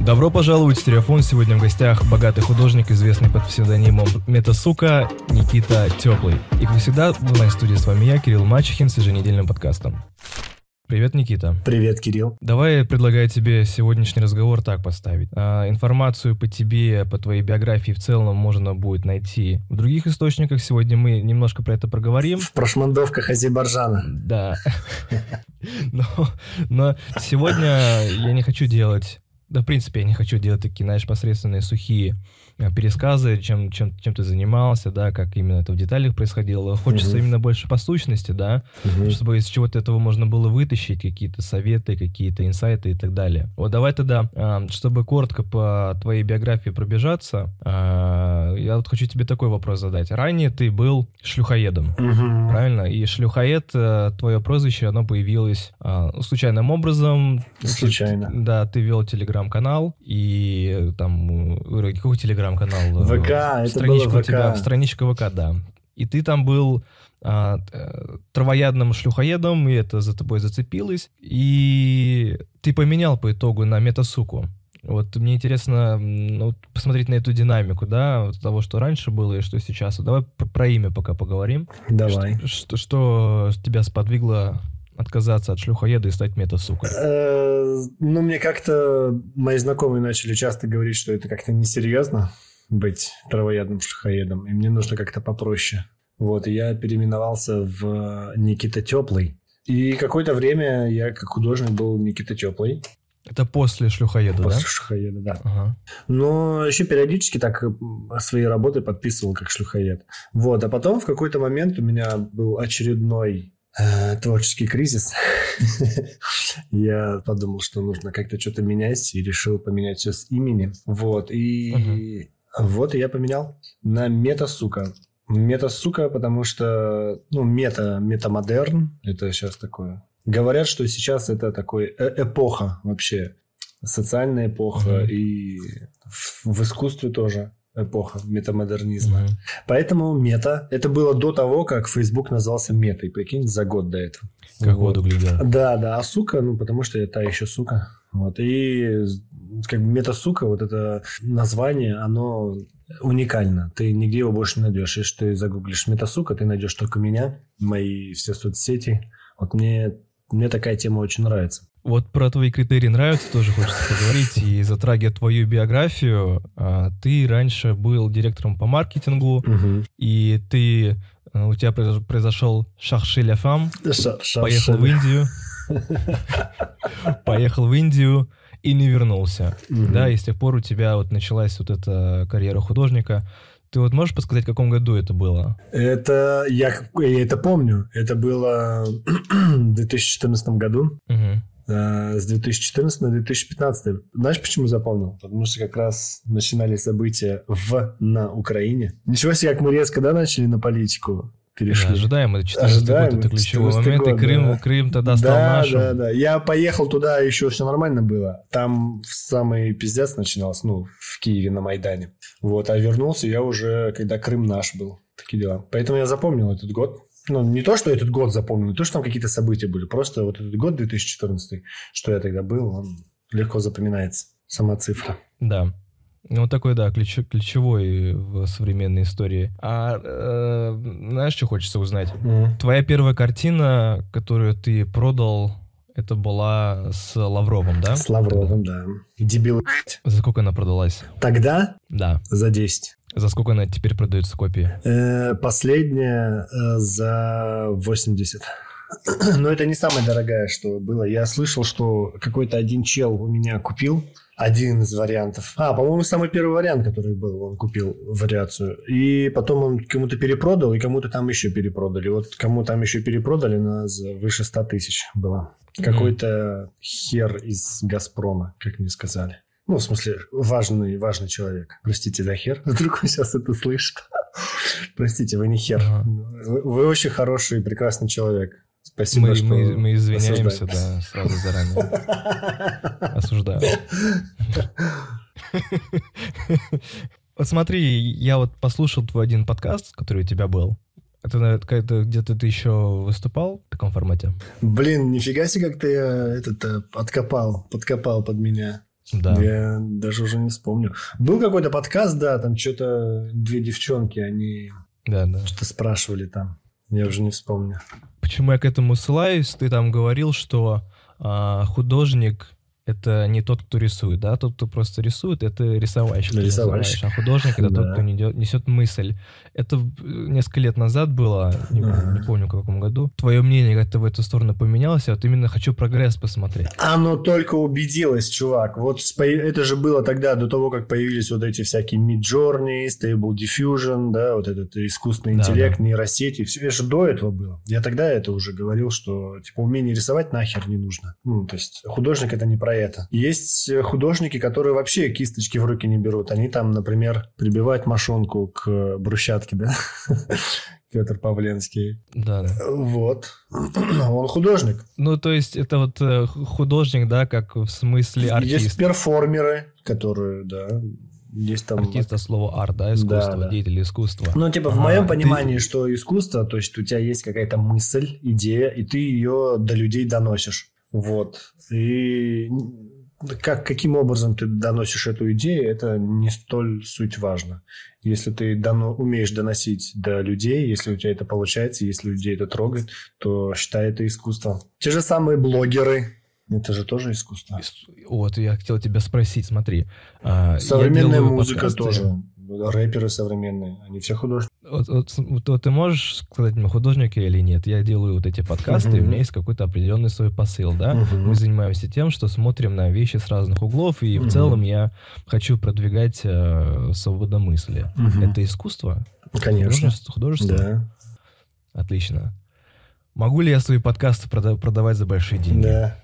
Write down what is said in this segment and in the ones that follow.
Добро пожаловать в Стереофон. Сегодня в гостях богатый художник, известный под псевдонимом Метасука Никита Теплый. И как всегда, в моей студии с вами я, Кирилл Мачехин, с еженедельным подкастом. Привет, Никита. Привет, Кирилл. Давай я предлагаю тебе сегодняшний разговор так поставить. А, информацию по тебе, по твоей биографии в целом можно будет найти в других источниках. Сегодня мы немножко про это проговорим. В прошмандовках Азербайджана. Да. Но, но сегодня я не хочу делать да, в принципе, я не хочу делать такие, знаешь, посредственные сухие пересказы, чем, чем, чем ты занимался, да, как именно это в деталях происходило. Хочется угу. именно больше по сущности, да, угу. чтобы из чего-то этого можно было вытащить какие-то советы, какие-то инсайты и так далее. Вот давай тогда, а, чтобы коротко по твоей биографии пробежаться, а, я вот хочу тебе такой вопрос задать. Ранее ты был шлюхоедом, угу. правильно? И шлюхоед, э, твое прозвище, оно появилось случайным образом. Случайно. Да, ты вел телеграм телеграм-канал, и там, какой телеграм-канал? ВК, это было ВК. Тебя, страничка ВК, да. И ты там был а, э, травоядным шлюхоедом, и это за тобой зацепилось, и ты поменял по итогу на метасуку. Вот мне интересно ну, посмотреть на эту динамику, да, вот того, что раньше было и что сейчас. Давай про, про имя пока поговорим. Давай. Что, что, что тебя сподвигло отказаться от шлюхоеда и стать мета-сукой? Э, ну, мне как-то мои знакомые начали часто говорить, что это как-то несерьезно быть травоядным шлюхоедом, и мне нужно как-то попроще. Вот, и я переименовался в Никита Теплый. И какое-то время я как художник был Никита Теплый. Это после шлюхоеда, после да? После шлюхоеда, да. Ага. Но еще периодически так свои работы подписывал как шлюхоед. Вот, а потом в какой-то момент у меня был очередной творческий кризис. Я подумал, что нужно как-то что-то менять, и решил поменять все с имени. Вот, и вот и я поменял на мета-сука. Мета-сука, потому что, ну, мета, метамодерн, это сейчас такое. Говорят, что сейчас это такой э эпоха вообще, социальная эпоха, и в, в искусстве тоже эпоха метамодернизма. Угу. Поэтому мета, это было до того, как Facebook назвался метой, прикинь, за год до этого. Как вот. воду глядел. Да, да, а сука, ну, потому что я та еще сука. Вот, и как бы мета-сука, вот это название, оно уникально. Ты нигде его больше не найдешь. Если ты загуглишь мета-сука, ты найдешь только меня, мои все соцсети. Вот мне, мне такая тема очень нравится. Вот про твои критерии нравятся, тоже хочется поговорить. И затрагивая твою биографию, а, ты раньше был директором по маркетингу, угу. и ты э, у тебя произошел шахши фам, поехал в Индию, поехал в Индию и не вернулся. Да, и с тех пор у тебя вот началась вот эта карьера художника. Ты вот можешь подсказать, в каком году это было? Это я, я это помню. Это было в 2014 году. Угу. Э, с 2014 на 2015. Знаешь, почему запомнил? Потому что как раз начинали события в на Украине. Ничего себе, как мы резко, да, начали на политику перешли. Да, ожидаем, это 14 год, это ключевой момент, год, и Крым, да. Крым тогда стал да, нашим. Да, да, Я поехал туда, еще все нормально было. Там самый пиздец начинался, ну, в Киеве на Майдане. Вот, а вернулся я уже, когда Крым наш был. Такие дела. Поэтому я запомнил этот год ну, не то, что этот год запомнил, не то, что там какие-то события были, просто вот этот год 2014, что я тогда был, он легко запоминается, сама цифра. Да. Ну, такой, да, ключ, ключевой в современной истории. А э, знаешь, что хочется узнать? Mm. Твоя первая картина, которую ты продал, это была с Лавровым, да? С Лавровым, да. Дебил. За сколько она продалась? Тогда? Да. За 10. За сколько она теперь продается копии? Э, последняя э, за 80. Но это не самая дорогая, что было. Я слышал, что какой-то один чел у меня купил один из вариантов. А, по-моему, самый первый вариант, который был, он купил вариацию. И потом он кому-то перепродал, и кому-то там еще перепродали. Вот кому там еще перепродали, на выше 100 тысяч было. Какой-то хер из «Газпрома», как мне сказали. Ну, в смысле, важный, важный человек. Простите за хер. Вдруг он сейчас это слышит. Простите, вы не хер. Ага. Вы, вы очень хороший и прекрасный человек. Спасибо, мы, что мы, мы извиняемся, да, сразу заранее. Осуждаю. Вот смотри, я вот послушал твой один подкаст, который у тебя был. Это, какая-то- где-то ты еще выступал в таком формате? Блин, нифига себе, как ты э, этот э, откопал, подкопал под меня. Да. Я даже уже не вспомню. Был какой-то подкаст, да, там что-то две девчонки, они Да, да. что-то спрашивали там. Я уже не вспомню. Почему я к этому ссылаюсь? Ты там говорил, что а, художник это не тот, кто рисует, да? Тот, кто просто рисует, это рисовальщик. ты Рисовальщик. А художник это тот, Да. кто несет, несет мысль. Это несколько лет назад было, не, Ага. не помню в каком году. Твое мнение как-то в эту сторону поменялось, а вот именно хочу прогресс посмотреть. Оно только убедилось, чувак. Вот это же было тогда, до того, как появились вот эти всякие Midjourney, Stable Diffusion, да, вот этот искусственный Да, интеллект, да. нейросети. Все это же до этого было. Я тогда это уже говорил, что типа умение рисовать нахер не нужно. Ну, то есть художник это не про это. Есть э, художники, которые вообще кисточки в руки не берут. Они там, например, прибивают мошонку к э, брусчатке, да? Петр Павленский. Да, да. Вот. Он художник. Ну, то есть это вот э, художник, да, как в смысле Есть артист. перформеры, которые, да, есть там... Артист, это слово арт, да, искусство, Да, да. деятель искусства. Ну, типа, в моем ты- понимании, что искусство, то есть у тебя есть какая-то мысль, идея, и ты ее до людей доносишь. Вот. И как, каким образом ты доносишь эту идею, это не столь суть важно. Если ты доно- умеешь доносить до людей, если у тебя это получается, если людей это трогает, то считай это искусство. Те же самые блогеры, это же тоже искусство. Ис- Вот, я хотел тебя спросить, смотри. а, Современная музыка подкасты. тоже. Рэперы современные, они все художники. Вот, вот вот- вот ты можешь сказать мне, художник я или нет? Я делаю вот эти подкасты, и у меня есть какой-то определенный свой посыл, да? Мы занимаемся тем, что смотрим на вещи с разных углов, и в целом я хочу продвигать э, свободомыслие. Мгм. Это искусство? Конечно. Художество? художество? Да. Отлично. Могу ли я свои подкасты прода- продавать за большие деньги? Да.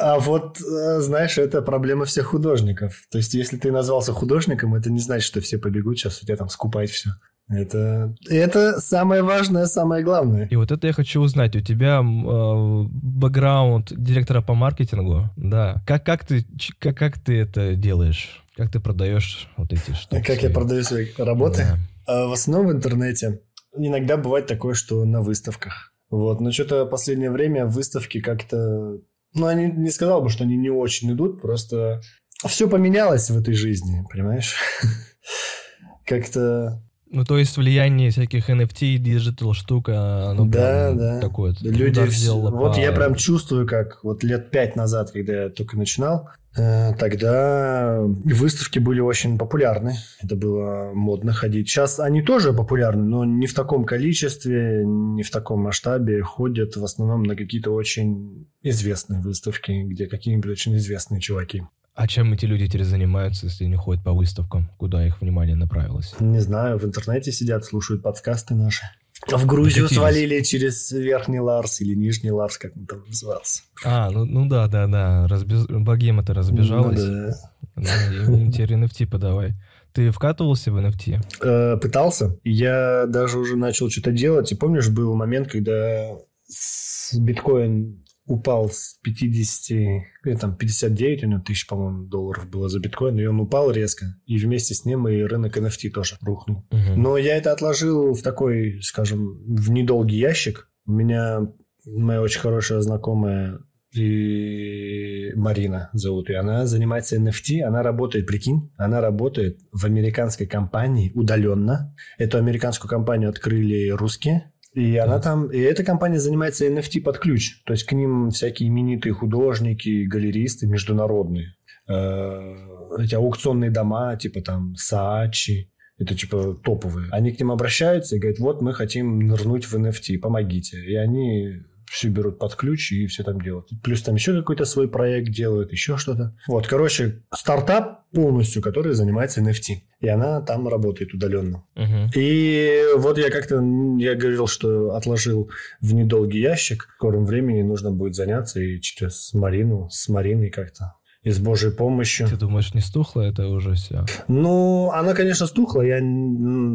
А вот, э, знаешь, это проблема всех художников. То есть, если ты назвался художником, это не значит, что все побегут сейчас у тебя там скупать все. Это, это самое важное, самое главное. И вот это я хочу узнать. У тебя э, бэкграунд директора по маркетингу, да. Как, как, ты, как, как ты это делаешь? Как ты продаешь вот эти штуки? Как я продаю свои работы? Да. А в основном в интернете. Иногда бывает такое, что на выставках. Вот. Но что-то последнее время выставки как-то... Ну, они не сказал бы, что они не очень идут, просто все поменялось в этой жизни, понимаешь? Как-то Ну, то есть влияние всяких NFT, digital штука, оно Да, прям да. такое. Люди, удар вс- сделало вот по- я прям чувствую, как вот лет пять назад, когда я только начинал, тогда выставки были очень популярны. Это было модно ходить. Сейчас они тоже популярны, но не в таком количестве, не в таком масштабе. Ходят в основном на какие-то очень известные выставки, где какие-нибудь очень известные чуваки. А чем эти люди теперь занимаются, если не ходят по выставкам? Куда их внимание направилось? Не знаю, в интернете сидят, слушают подкасты наши. В Грузию Докатились. свалили через Верхний Ларс или Нижний Ларс, как он там назывался. А, ну, ну да, да, да. Разбез... Богема-то разбежалась. Ну да. И теперь NFT подавай. Ты вкатывался в NFT? Э, пытался. Я даже уже начал что-то делать. И помнишь, был момент, когда с- биткоин упал с 50, или там 59 у него тысяч, по-моему, долларов было за биткоин, и он упал резко. И вместе с ним и рынок NFT тоже рухнул. Мгм. Но я это отложил в такой, скажем, в недолгий ящик. У меня моя очень хорошая знакомая и Марина зовут ее. Она занимается NFT, она работает, прикинь, она работает в американской компании удаленно. Эту американскую компанию открыли русские. И она там, и эта компания занимается NFT под ключ. То есть к ним всякие именитые художники, галеристы международные. Э, Эти аукционные дома, типа там Саачи, это типа топовые. Они к ним обращаются и говорят, вот мы хотим нырнуть в NFT, помогите. И они все берут под ключ и все там делают. Плюс там еще какой-то свой проект делают, еще что-то. Вот, короче, стартап полностью, который занимается NFT. И она там работает удаленно. Мгм. И вот я как-то, я говорил, что отложил в недолгий ящик. В скором времени нужно будет заняться и через Марину, с Мариной как-то. И с Божьей помощью. Ты думаешь, не стухло это уже все? Ну, она, конечно, стухла, я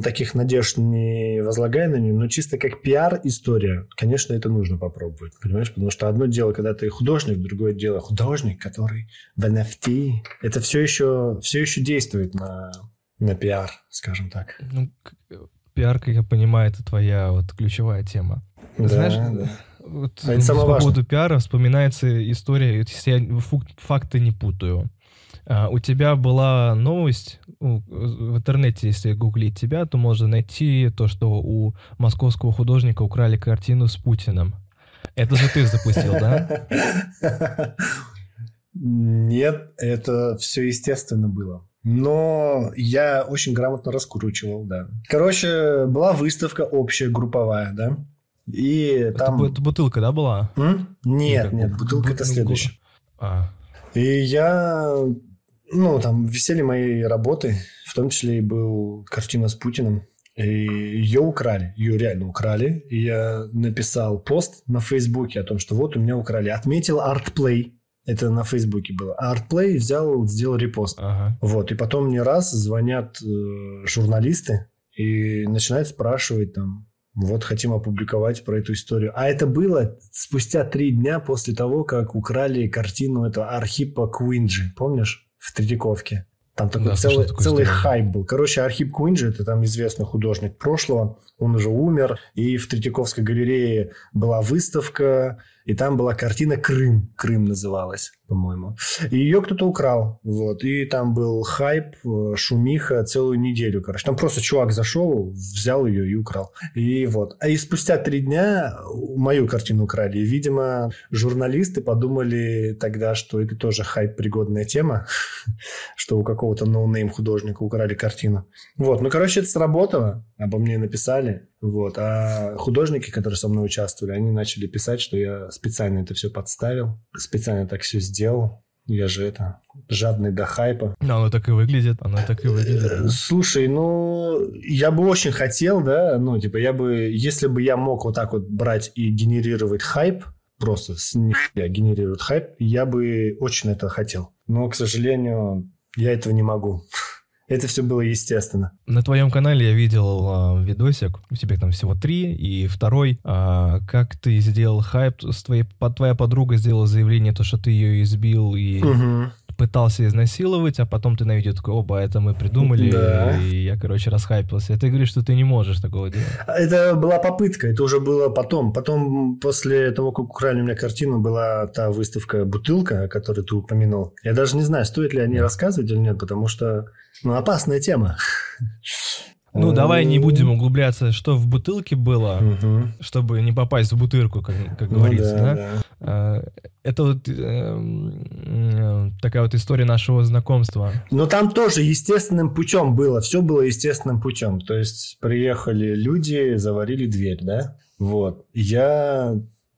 таких надежд не возлагаю на нее, но чисто как пиар-история, конечно, это нужно попробовать, понимаешь? Потому что одно дело, когда ты художник, другое дело художник, который в NFT, это все еще, все еще действует на, на пиар, скажем так. Ну, пиар, как я понимаю, это твоя вот ключевая тема. Да, Знаешь, да. Вот А это самое по важное. поводу пиара вспоминается история, если я факты не путаю. А, у тебя была новость у- в интернете, если гуглить тебя, то можно найти то, что у московского художника украли картину с Путиным. Это же ты запустил, да? Нет, это все естественно было. Но я очень грамотно раскручивал, да. Короче, была выставка общая, групповая, да. И Это, там... бу- это бутылка, да, была? М? Нет, нет, бутылка бу- это следующее. А, И я, ну, там висели мои работы, в том числе и был картина с Путиным. И ее украли, ее реально украли. И я написал пост на Фейсбуке о том, что вот у меня украли. Отметил ArtPlay, это на Фейсбуке было. А ArtPlay взял, сделал репост. ага. Вот, и потом не раз звонят э, журналисты и начинают спрашивать там, вот хотим опубликовать про эту историю. А это было спустя три дня после того, как украли картину этого Архипа Куинджи, помнишь, в Третьяковке? Там такой Да, целый, такую целый историю. хайп был. Короче, Архип Куинджи, это там известный художник прошлого, он уже умер, и в Третьяковской галерее была выставка, и там была картина «Крым». «Крым» называлась, по-моему. И ее кто-то украл. Вот. И там был хайп, э, шумиха целую неделю, короче. Там просто чувак зашел, взял ее и украл. И вот. А и спустя три дня мою картину украли. И, видимо, журналисты подумали тогда, что это тоже хайп-пригодная тема, что у какого-то no name художника украли картину. Вот. Ну, короче, это сработало. Обо мне написали. Вот. А художники, которые со мной участвовали, они начали писать, что я специально это все подставил, специально так все сделал. Я же это жадный до хайпа. Ну, Оно так и выглядит, оно так и выглядит. Слушай, ну, я бы очень хотел, да, ну, типа, я бы, если бы я мог вот так вот брать и генерировать хайп, просто с нихуя генерировать хайп, я бы очень это хотел. Но, к сожалению, я этого не могу. Это все было естественно. На твоем канале я видел а, видосик, у тебя там всего три, и второй, а, как ты сделал хайп, с твоей, по- твоя подруга сделала заявление, то, что ты ее избил и Мгм. Пытался изнасиловать, а потом ты на видео такой, оба, это мы придумали, Да. и я, короче, расхайпился. И ты говоришь, что ты не можешь такого делать. Это была попытка, это уже было потом. Потом, после того, как украли у меня картину, была та выставка «Бутылка», о которой ты упомянул. Я даже не знаю, стоит ли о ней рассказывать или нет, потому что, ну, опасная тема. Ну, давай не Э, будем углубляться, что в бутылке было, Мгм. чтобы не попасть в бутырку, как, как Ну говорится, да, да? да. А, Это вот эм, э, такая вот история нашего знакомства. Но там тоже естественным путем было. Все было естественным путем. То есть приехали люди, заварили дверь, да? Вот. Я...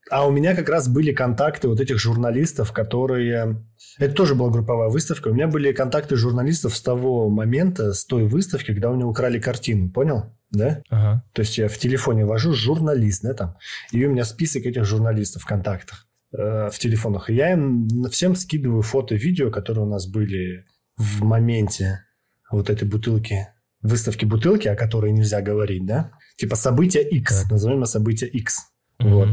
А у меня как раз были контакты вот этих журналистов, которые... Это тоже была групповая выставка. У меня были контакты журналистов с того момента, с той выставки, когда у меня украли картину. Понял? Да? Ага. То есть я в телефоне вожу журналист, да, там. И у меня список этих журналистов в контактах э, в телефонах. И я им всем скидываю фото, видео, которые у нас были в моменте вот этой бутылки, выставки бутылки, о которой нельзя говорить, да? Типа событие X, Так. назовем событие X. Вот.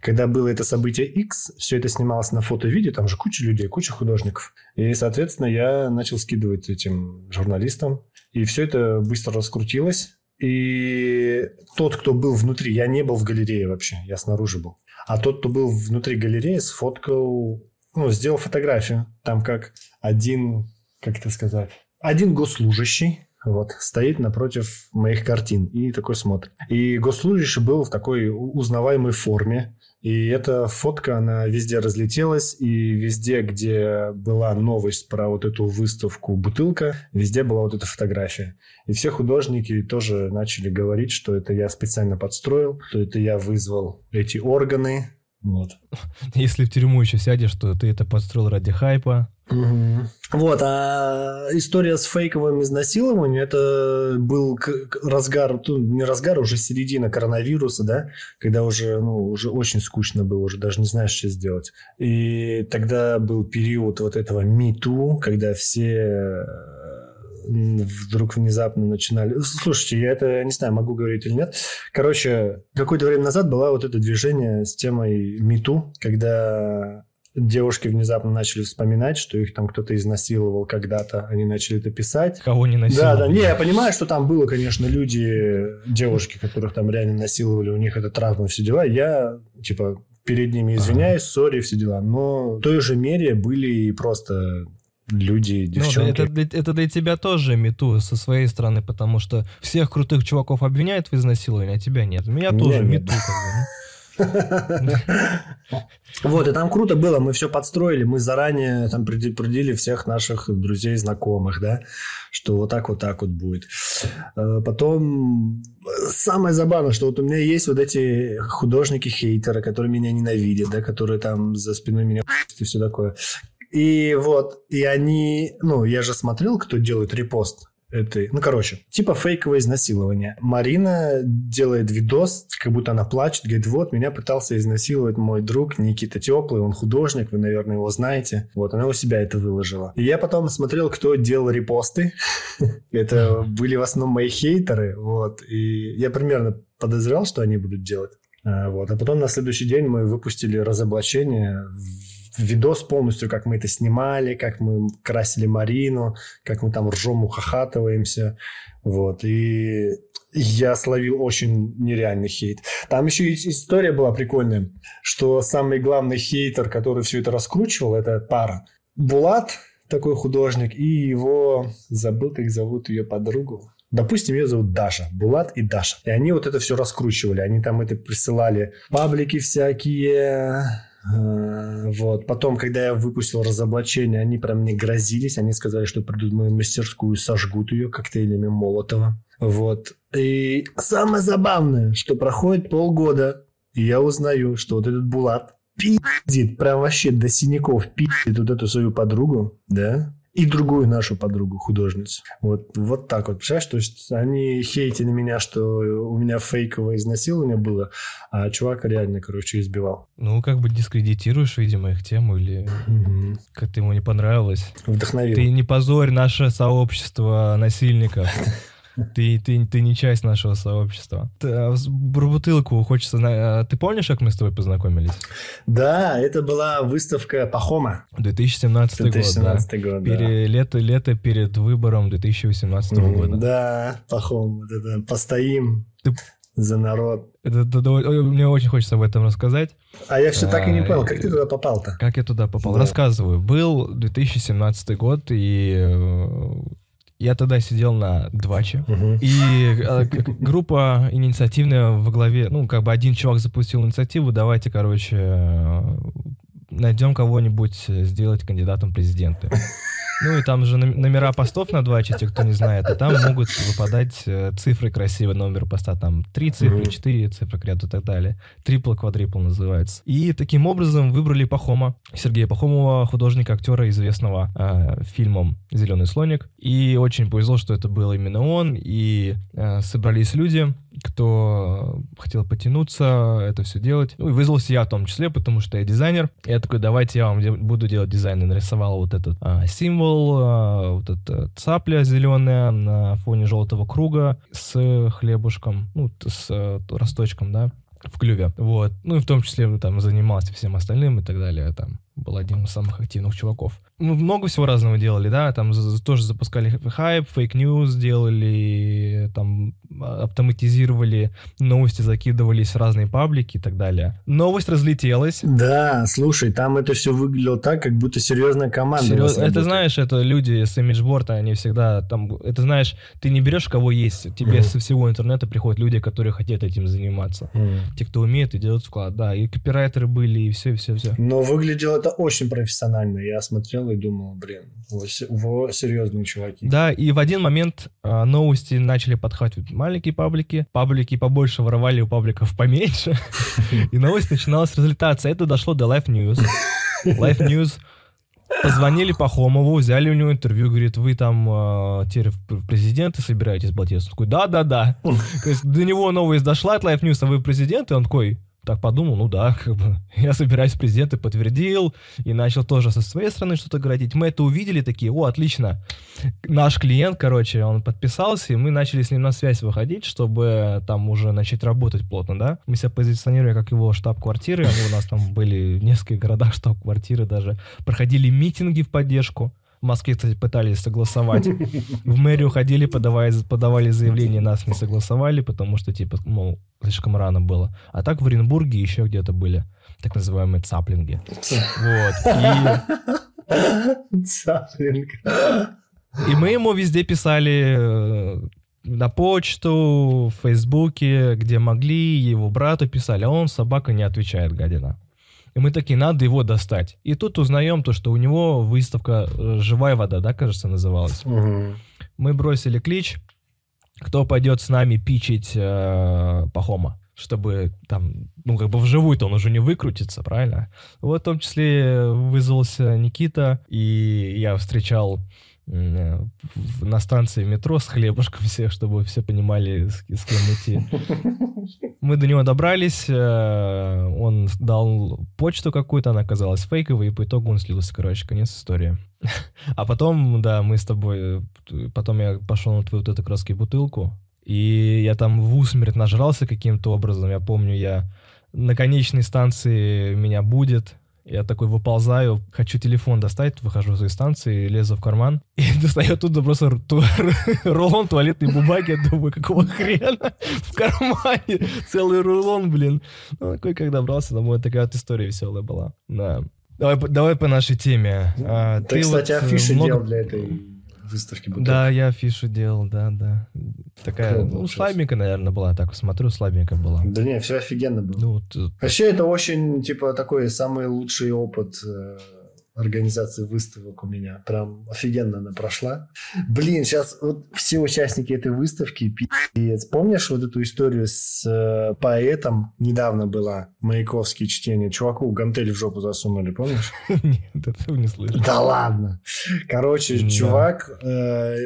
Когда было это событие X, все это снималось на фото и видео, там же куча людей, куча художников. И, соответственно, я начал скидывать этим журналистам. И все это быстро раскрутилось. И тот, кто был внутри, я не был в галерее вообще, я снаружи был. А тот, кто был внутри галереи, сфоткал, ну, сделал фотографию. Там как один, как это сказать, один госслужащий, вот, стоит напротив моих картин и такой смотрит. И госслужащий был в такой узнаваемой форме. И эта фотка, она везде разлетелась, и везде, где была новость про вот эту выставку «Бутылка», везде была вот эта фотография. И все художники тоже начали говорить, что это я специально подстроил, что это я вызвал эти органы. Вот. Если в тюрьму еще сядешь, то ты это подстроил ради хайпа. Вот, а история с фейковым изнасилованием, это был разгар, ну, не разгар, уже середина коронавируса, да, когда уже, ну, уже очень скучно было, уже даже не знаешь, что сделать. И тогда был период вот этого МИТУ, когда все э, вдруг внезапно начинали... Слушайте, я это не знаю, могу говорить или нет. Короче, какое-то время назад было вот это движение с темой МИТУ, когда девушки внезапно начали вспоминать, что их там кто-то изнасиловал когда-то, они начали это писать. Кого не Да, насиловали? да, не, я понимаю, что там было, конечно, люди, девушки, которых там реально насиловали, у них это травма, все дела. Я, типа, перед ними извиняюсь, сори, все дела. Но в той же мере были и просто люди, Ну, девчонки. это, для, это для тебя тоже мету со своей стороны, потому что всех крутых чуваков обвиняют в изнасиловании, а тебя нет. Меня Меня тоже нет, мету. да. как бы, Вот, и там круто было, мы все подстроили, мы заранее там предупредили всех наших друзей, знакомых, да, что вот так, вот так вот будет. Э, Потом самое забавное, что вот у меня есть вот эти художники-хейтеры, которые меня ненавидят, да, которые там за спиной меня и все такое. И вот, и они, ну, я же смотрел, кто делает репост этой, ну, короче, типа фейковое изнасилование. Марина делает видос, как будто она плачет, говорит, вот, меня пытался изнасиловать мой друг Никита Теплый, он художник, вы, наверное, его знаете. Вот, она у себя это выложила. И я потом смотрел, кто делал репосты. Это были в основном мои хейтеры, вот, и я примерно подозревал, что они будут делать. А, Вот. А потом на следующий день мы выпустили разоблачение в- видос полностью, как мы это снимали, как мы красили Марину, как мы там ржем, ухахатываемся. Вот. И я словил очень нереальный хейт. Там еще история была прикольная, что самый главный хейтер, который все это раскручивал, это пара. Булат, такой художник, и его, забыл, как зовут ее подругу. Допустим, ее зовут Даша. Булат и Даша. И они вот это все раскручивали. Они там это присылали. Паблики всякие. Э, Вот. Потом, когда я выпустил разоблачение, они прям мне грозились. Они сказали, что придут в мою мастерскую, сожгут ее коктейлями Молотова. Вот. И самое забавное, что проходит полгода, и я узнаю, что вот этот Булат пиздит, прям вообще до синяков пиздит вот эту свою подругу, да, и другую нашу подругу, художницу. Вот, вот так вот. Представляешь, то есть они хейтили меня, что у меня фейковое изнасилование было, а чувак реально, короче, избивал. Ну, как бы дискредитируешь, видимо, их тему, или как-то ему не понравилось. Вдохновил. Ты не позорь наше сообщество насильников. Ты, ты, ты не часть нашего сообщества. А Про бутылку хочется... а Ты помнишь, как мы с тобой познакомились? Да, это была выставка Пахома. 2017 год, да. 2017 год, да. Пере- лето, лето перед выбором 2018 Мгм, года. Да, Пахом. Вот это, постоим Ты- за народ. Это, это ой, мне очень хочется об этом рассказать. А я все так и не А, понял, как ты туда попал-то? Как я туда попал? Да. Рассказываю. Был 2017 год, и э, я тогда сидел на Дваче. Мгм. И к- группа инициативная во главе, ну, как бы один чувак запустил инициативу, давайте, короче, э, найдем кого-нибудь э, сделать кандидатом в президенты. Ну и там же номера постов на два те, кто не знает, и там могут выпадать э, цифры красивые, номер поста, там три цифры, Мгм. четыре цифры к ряду и так далее. Трипл, квадрипл называется. И таким образом выбрали Пахома, Сергея Пахомова, художника, актера, известного э, фильмом «Зеленый слоник». И очень повезло, что это был именно он, и э, собрались люди, кто хотел потянуться, это все делать. Ну, и вызвался я в том числе, потому что я дизайнер. Я такой, давайте я вам буду делать дизайн. И нарисовал вот этот а, символ, а, вот эта цапля зеленая на фоне желтого круга с хлебушком, ну, с э, росточком, да, в клюве. Вот. Ну, и в том числе ну, там занимался всем остальным и так далее. Там был один из самых активных чуваков. Мы много всего разного делали, да, там тоже запускали хайп, fake news делали, там а, автоматизировали новости, закидывались в разные паблики и так далее. Новость разлетелась. Да, слушай, там это все выглядело так, как будто серьезная команда. Серьезно, это знаешь, это люди с имиджборда, они всегда там, это знаешь, ты не берешь кого есть, тебе Мгм. со всего интернета приходят люди, которые хотят этим заниматься. М. Те, кто умеет и делают вклад, да, и копирайтеры были, и все, все, все. Но выглядело это очень профессионально. Я смотрел и думал, блин, се- во серьезные чуваки. Да, и в один момент а, новости начали подхватывать маленькие паблики, паблики побольше воровали у пабликов поменьше, и новость начиналась разлетаться. Это дошло до Life News. Life News Позвонили Пахомову, взяли у него интервью, говорит, вы там э, теперь в президенты собираетесь баллотироваться? Он такой, да-да-да. То есть до него новость дошла от Life News, а вы президент? И он такой, так подумал, ну да, как бы, я собираюсь в президенты, подтвердил, и начал тоже со своей стороны что-то городить. Мы это увидели, такие, о, отлично. Наш клиент, короче, он подписался, и мы начали с ним на связь выходить, чтобы там уже начать работать плотно, да. Мы себя позиционировали как его штаб-квартиры, у нас там были в нескольких городах штаб-квартиры даже. Проходили митинги в поддержку. В Москве, кстати, пытались согласовать. В мэрию ходили, подавали, подавали заявление, нас не согласовали, потому что, типа, мол, слишком рано было. А так в Оренбурге еще где-то были так называемые цаплинги. Вот. И... Цаплинг. И мы ему везде писали э, на почту, в Фейсбуке, где могли, его брату писали, а он, собака, не отвечает, гадина. И мы такие, надо его достать. И тут узнаем то, что у него выставка э, «Живая вода», да, кажется, называлась. Угу. Мы бросили клич, кто пойдет с нами пичить э, Пахома чтобы там, ну, как бы вживую-то он уже не выкрутится, правильно? Вот в том числе вызвался Никита, и я встречал на станции метро с хлебушком всех, чтобы все понимали, с, с кем идти. Мы до него добрались, э, он дал почту какую-то, она оказалась фейковой, и по итогу он слился, короче, конец истории. А потом, да, мы с тобой, потом я пошел на твою вот эту краски бутылку, и я там в усмерть нажрался каким-то образом, я помню, я на конечной станции меня будет, я такой выползаю, хочу телефон достать, выхожу из станции, лезу в карман, и достаю оттуда просто ту, рулон туалетной бумаги. Я думаю, какого хрена в кармане целый рулон, блин. Ну, такой, когда брался домой, такая вот история веселая была. Да. Давай, давай по нашей теме. А, ты, ты, кстати, вот афиши много... делал для этой выставки бутылок. Да, я афишу делал, да, да. Такая, Клуб, ну, слабенькая, наверное, была. Так смотрю, слабенькая была. Да не, все офигенно было. Ну, вот, Вообще, это очень, типа, такой самый лучший опыт э, организации выставок у меня. Прям офигенно она прошла. Блин, сейчас вот все участники этой выставки, пи***ц. Помнишь вот эту историю с э, поэтом? Недавно была Маяковские чтения. Чуваку гантель в жопу засунули, помнишь? Нет, этого не слышал. Да ладно. Короче, чувак э,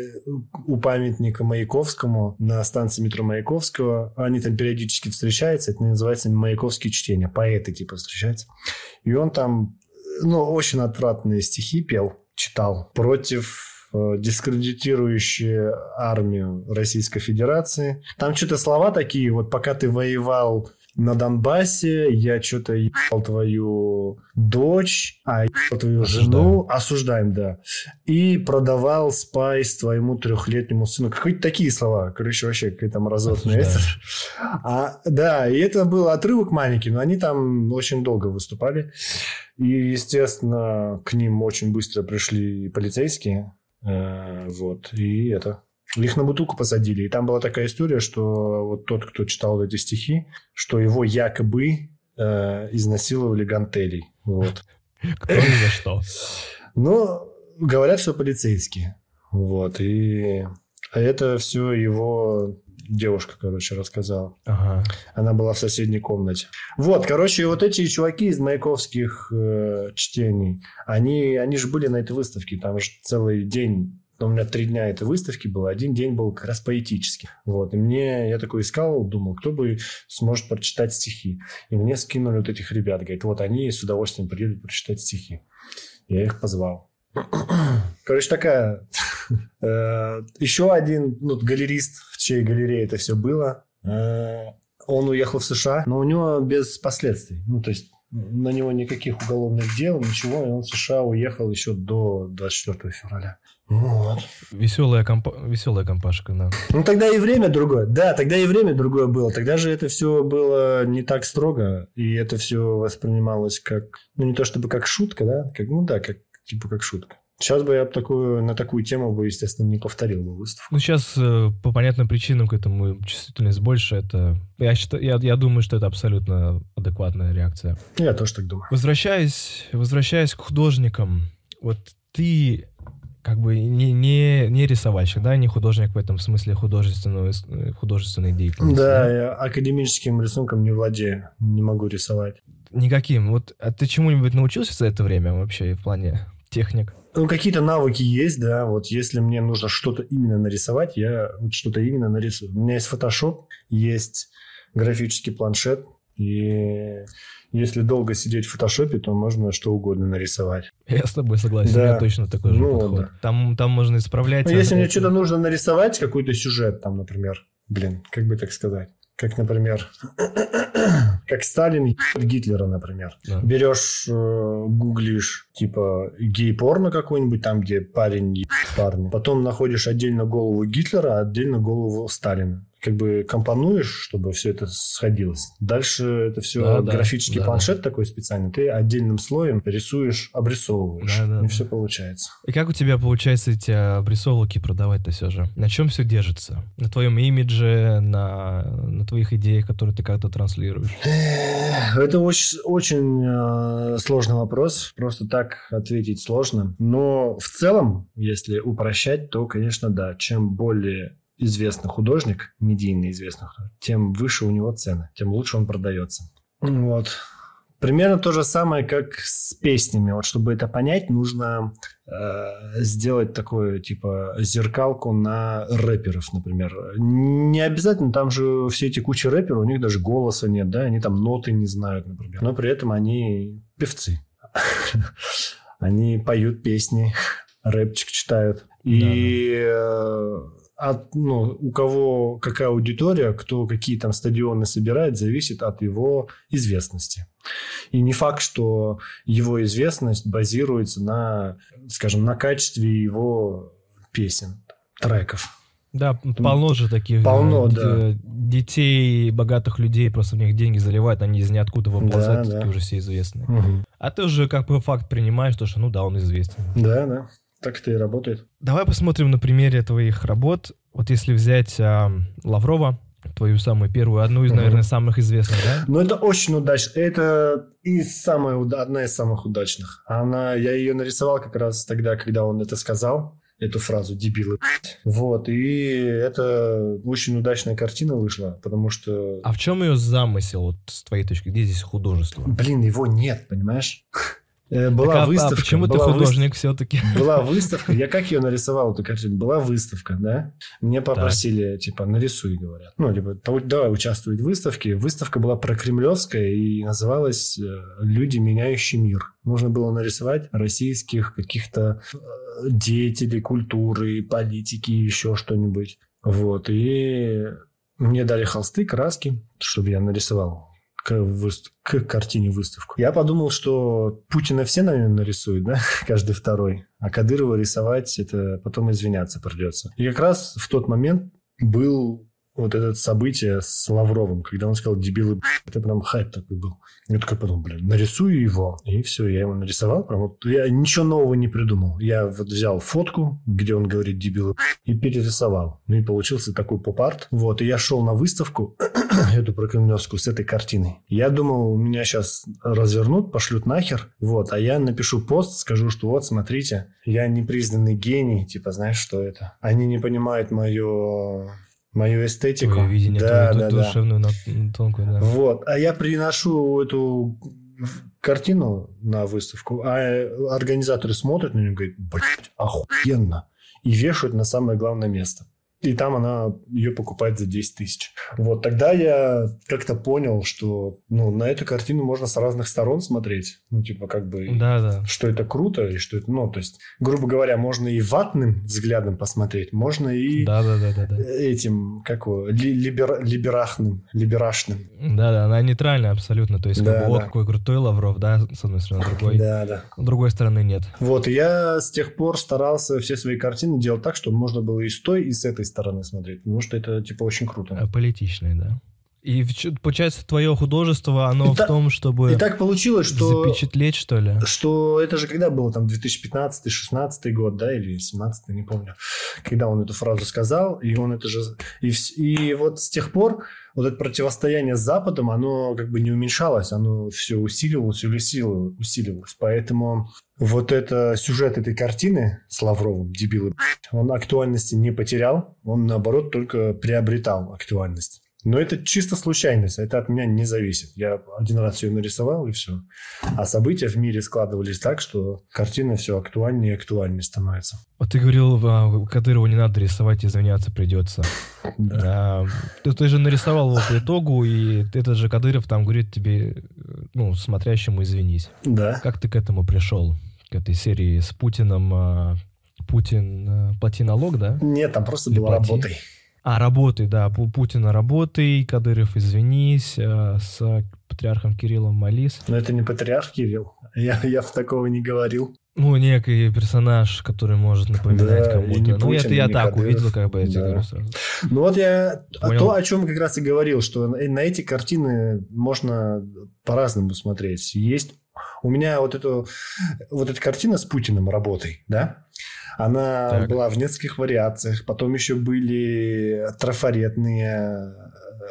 у памятника Маяковскому на станции метро Маяковского, они там периодически встречаются, это называется Маяковские чтения. Поэты типа встречаются. И он там ну, очень отвратные стихи пел, читал против э, дискредитирующие армию Российской Федерации. Там что-то слова такие, вот пока ты воевал на Донбассе, я что-то ебал твою дочь, а ебал твою жену, осуждаем, да, и продавал спайс твоему трехлетнему сыну. Какие-то такие слова, короче, вообще какая-то мразотная. А, да, и это был отрывок маленький, но они там очень долго выступали. И, естественно, к ним очень быстро пришли полицейские, э, вот, и это, их на бутылку посадили. И там была такая история, что вот тот, кто читал эти стихи, что его якобы э, изнасиловали гантелей. Вот. Кто ни за что. Ну, говорят, что полицейские. Вот. И это все его девушка, короче, рассказала. Ага. Она была в соседней комнате. Вот, короче, вот эти чуваки из маяковских э, чтений, они, они же были на этой выставке. Там же целый день у меня три дня этой выставки было, один день был как раз поэтический. Вот. И мне, я такой искал, думал, кто бы сможет прочитать стихи. И мне скинули вот этих ребят. Говорит, вот они с удовольствием приедут прочитать стихи. Я их позвал. Короче, такая... Э, еще один ну, галерист, в чьей галерее это все было. Э, он уехал в США, но у него без последствий. Ну, то есть на него никаких уголовных дел, ничего, и он в США уехал еще до 24 февраля. Вот. Веселая, компа... Веселая компашка, да. Ну, тогда и время другое. Да, тогда и время другое было. Тогда же это все было не так строго, и это все воспринималось как, ну, не то чтобы как шутка, да, как, ну да, как, типа как шутка. Сейчас бы я такую, на такую тему бы, естественно, не повторил бы выставку. Ну, сейчас э, по понятным причинам к этому чувствительность больше. Это, я, считаю, я, я думаю, что это абсолютно адекватная реакция. Я тоже так думаю. Возвращаясь, возвращаясь к художникам, вот ты как бы не, не, не рисовальщик, да, не художник в этом смысле художественного, э, художественной деятельности. Да, да, я академическим рисунком не владею, не могу рисовать. Никаким. Вот а ты чему-нибудь научился за это время вообще в плане техник? Ну, какие-то навыки есть, да. Вот если мне нужно что-то именно нарисовать, я вот что-то именно нарисую. У меня есть Photoshop, есть графический планшет, И если долго сидеть в фотошопе, то можно что угодно нарисовать. Я с тобой согласен, да. у меня точно такой же ну, подход. Да. Там, там можно исправлять. Ну, если мне что-то нужно нарисовать, какой-то сюжет, там, например, блин, как бы так сказать, как, например, как Сталин Гитлера, например. Да. Берешь, э, гуглишь, типа, гей-порно какой-нибудь, там, где парень парня. Потом находишь отдельно голову Гитлера, а отдельно голову Сталина как бы компонуешь, чтобы все это сходилось. Дальше это все да, графический да, планшет да. такой специальный. Ты отдельным слоем рисуешь, обрисовываешь. Да, да, и да. все получается. И как у тебя получается эти обрисовки продавать-то все же? На чем все держится? На твоем имидже, на, на твоих идеях, которые ты как-то транслируешь? Это очень, очень э, сложный вопрос. Просто так ответить сложно. Но в целом, если упрощать, то, конечно, да. Чем более известный художник, медийно известный, тем выше у него цены, тем лучше он продается. Вот. Примерно то же самое, как с песнями. Вот чтобы это понять, нужно э, сделать такую типа зеркалку на рэперов, например. Не обязательно, там же все эти кучи рэперов, у них даже голоса нет, да, они там ноты не знают, например. Но при этом они певцы. Они поют песни, рэпчик читают. И э, от, ну, у кого какая аудитория, кто какие там стадионы собирает, зависит от его известности. И не факт, что его известность базируется на, скажем, на качестве его песен, треков. Да, полно же таких полно, д- да. детей, богатых людей, просто в них деньги заливают, они из ниоткуда выползают, да, да. уже все известны. Угу. А ты уже как бы факт принимаешь, то, что ну да, он известен. Да, да. Так это и работает. Давай посмотрим на примере твоих работ. Вот если взять а, Лаврова, твою самую первую, одну из, угу. наверное, самых известных, да? Ну, это очень удачно. Это и самая, одна из самых удачных. Она, я ее нарисовал как раз тогда, когда он это сказал эту фразу «дебилы». Вот, и это очень удачная картина вышла, потому что... А в чем ее замысел, вот, с твоей точки? Где здесь художество? Блин, его нет, понимаешь? Э, была так, а, выставка. А почему была ты художник вы... все-таки? Была выставка. Я как ее нарисовал, эту картину? Была выставка, да? Мне попросили, так. типа, нарисуй, говорят. Ну, либо давай участвовать в выставке. Выставка была про Кремлевская и называлась э, «Люди, меняющие мир». Нужно было нарисовать российских каких-то э, деятелей культуры, политики, еще что-нибудь. Вот. И мне дали холсты, краски, чтобы я нарисовал к, к картине выставку. Я подумал, что Путина все, наверное, нарисуют, да, каждый второй, а Кадырова рисовать, это потом извиняться придется. И как раз в тот момент был вот это событие с Лавровым, когда он сказал «дебилы, это прям хайп такой был. Я такой подумал, блин, нарисую его. И все, я его нарисовал. Прям вот, я ничего нового не придумал. Я вот взял фотку, где он говорит «дебилы», и перерисовал. Ну и получился такой поп-арт. Вот, и я шел на выставку, эту прокремлевскую, с этой картиной. Я думал, меня сейчас развернут, пошлют нахер. Вот, а я напишу пост, скажу, что вот, смотрите, я непризнанный гений. Типа, знаешь, что это? Они не понимают мое мою эстетику. Твое видение, да, твою да, душевную, да. тонкую, да. Вот. А я приношу эту картину на выставку, а организаторы смотрят на нее и говорят, блядь, охуенно. И вешают на самое главное место и там она ее покупает за 10 тысяч. Вот тогда я как-то понял, что ну, на эту картину можно с разных сторон смотреть. Ну, типа, как бы, да, да. что это круто, и что это, ну, то есть, грубо говоря, можно и ватным взглядом посмотреть, можно и да, да, да, да, да. этим, как его, ли, либер, либерахным, либерашным. Да, да, она нейтральная абсолютно. То есть, да, как бы, да. вот какой крутой Лавров, да, с одной стороны, другой. Да, да. С другой стороны нет. Вот, и я с тех пор старался все свои картины делать так, чтобы можно было и с той, и с этой стороны смотреть, потому что это, типа, очень круто. А политичный, да. И получается, твое художество, оно и в та, том, чтобы... И так получилось, что... Запечатлеть, что ли? Что это же когда было, там, 2015-16 год, да, или 17 не помню, когда он эту фразу сказал, и он это же... И, и вот с тех пор вот это противостояние с Западом, оно как бы не уменьшалось, оно все усиливалось, усиливалось, усиливалось. Поэтому вот это сюжет этой картины с Лавровым, дебилы, он актуальности не потерял, он наоборот только приобретал актуальность. Но это чисто случайность, это от меня не зависит. Я один раз ее нарисовал, и все. А события в мире складывались так, что картина все актуальнее и актуальнее становится. Вот ты говорил, а, Кадырову не надо рисовать, извиняться придется. Да. А, ты, же нарисовал его по итогу, и этот же Кадыров там говорит тебе, ну, смотрящему извинись. Да. Как ты к этому пришел? К этой серии с Путиным, а, Путин, а, плати налог, да? Нет, там просто Или было плати. работой. А, работай, да, Пу- Путина работай, Кадыров извинись, а, с патриархом Кириллом молись. Но это не патриарх Кирилл. Я, я в такого не говорил. Ну, некий персонаж, который может напоминать Да, кому-то. не ну, Путин, это я так Кадыров. увидел, как бы я тебе Да. говорю сразу. Ну вот я Понял. то, о чем как раз и говорил, что на на эти картины можно по-разному смотреть. Есть у меня вот эту вот эта картина с Путиным работой, да? Она Так. была в нескольких вариациях. Потом еще были трафаретные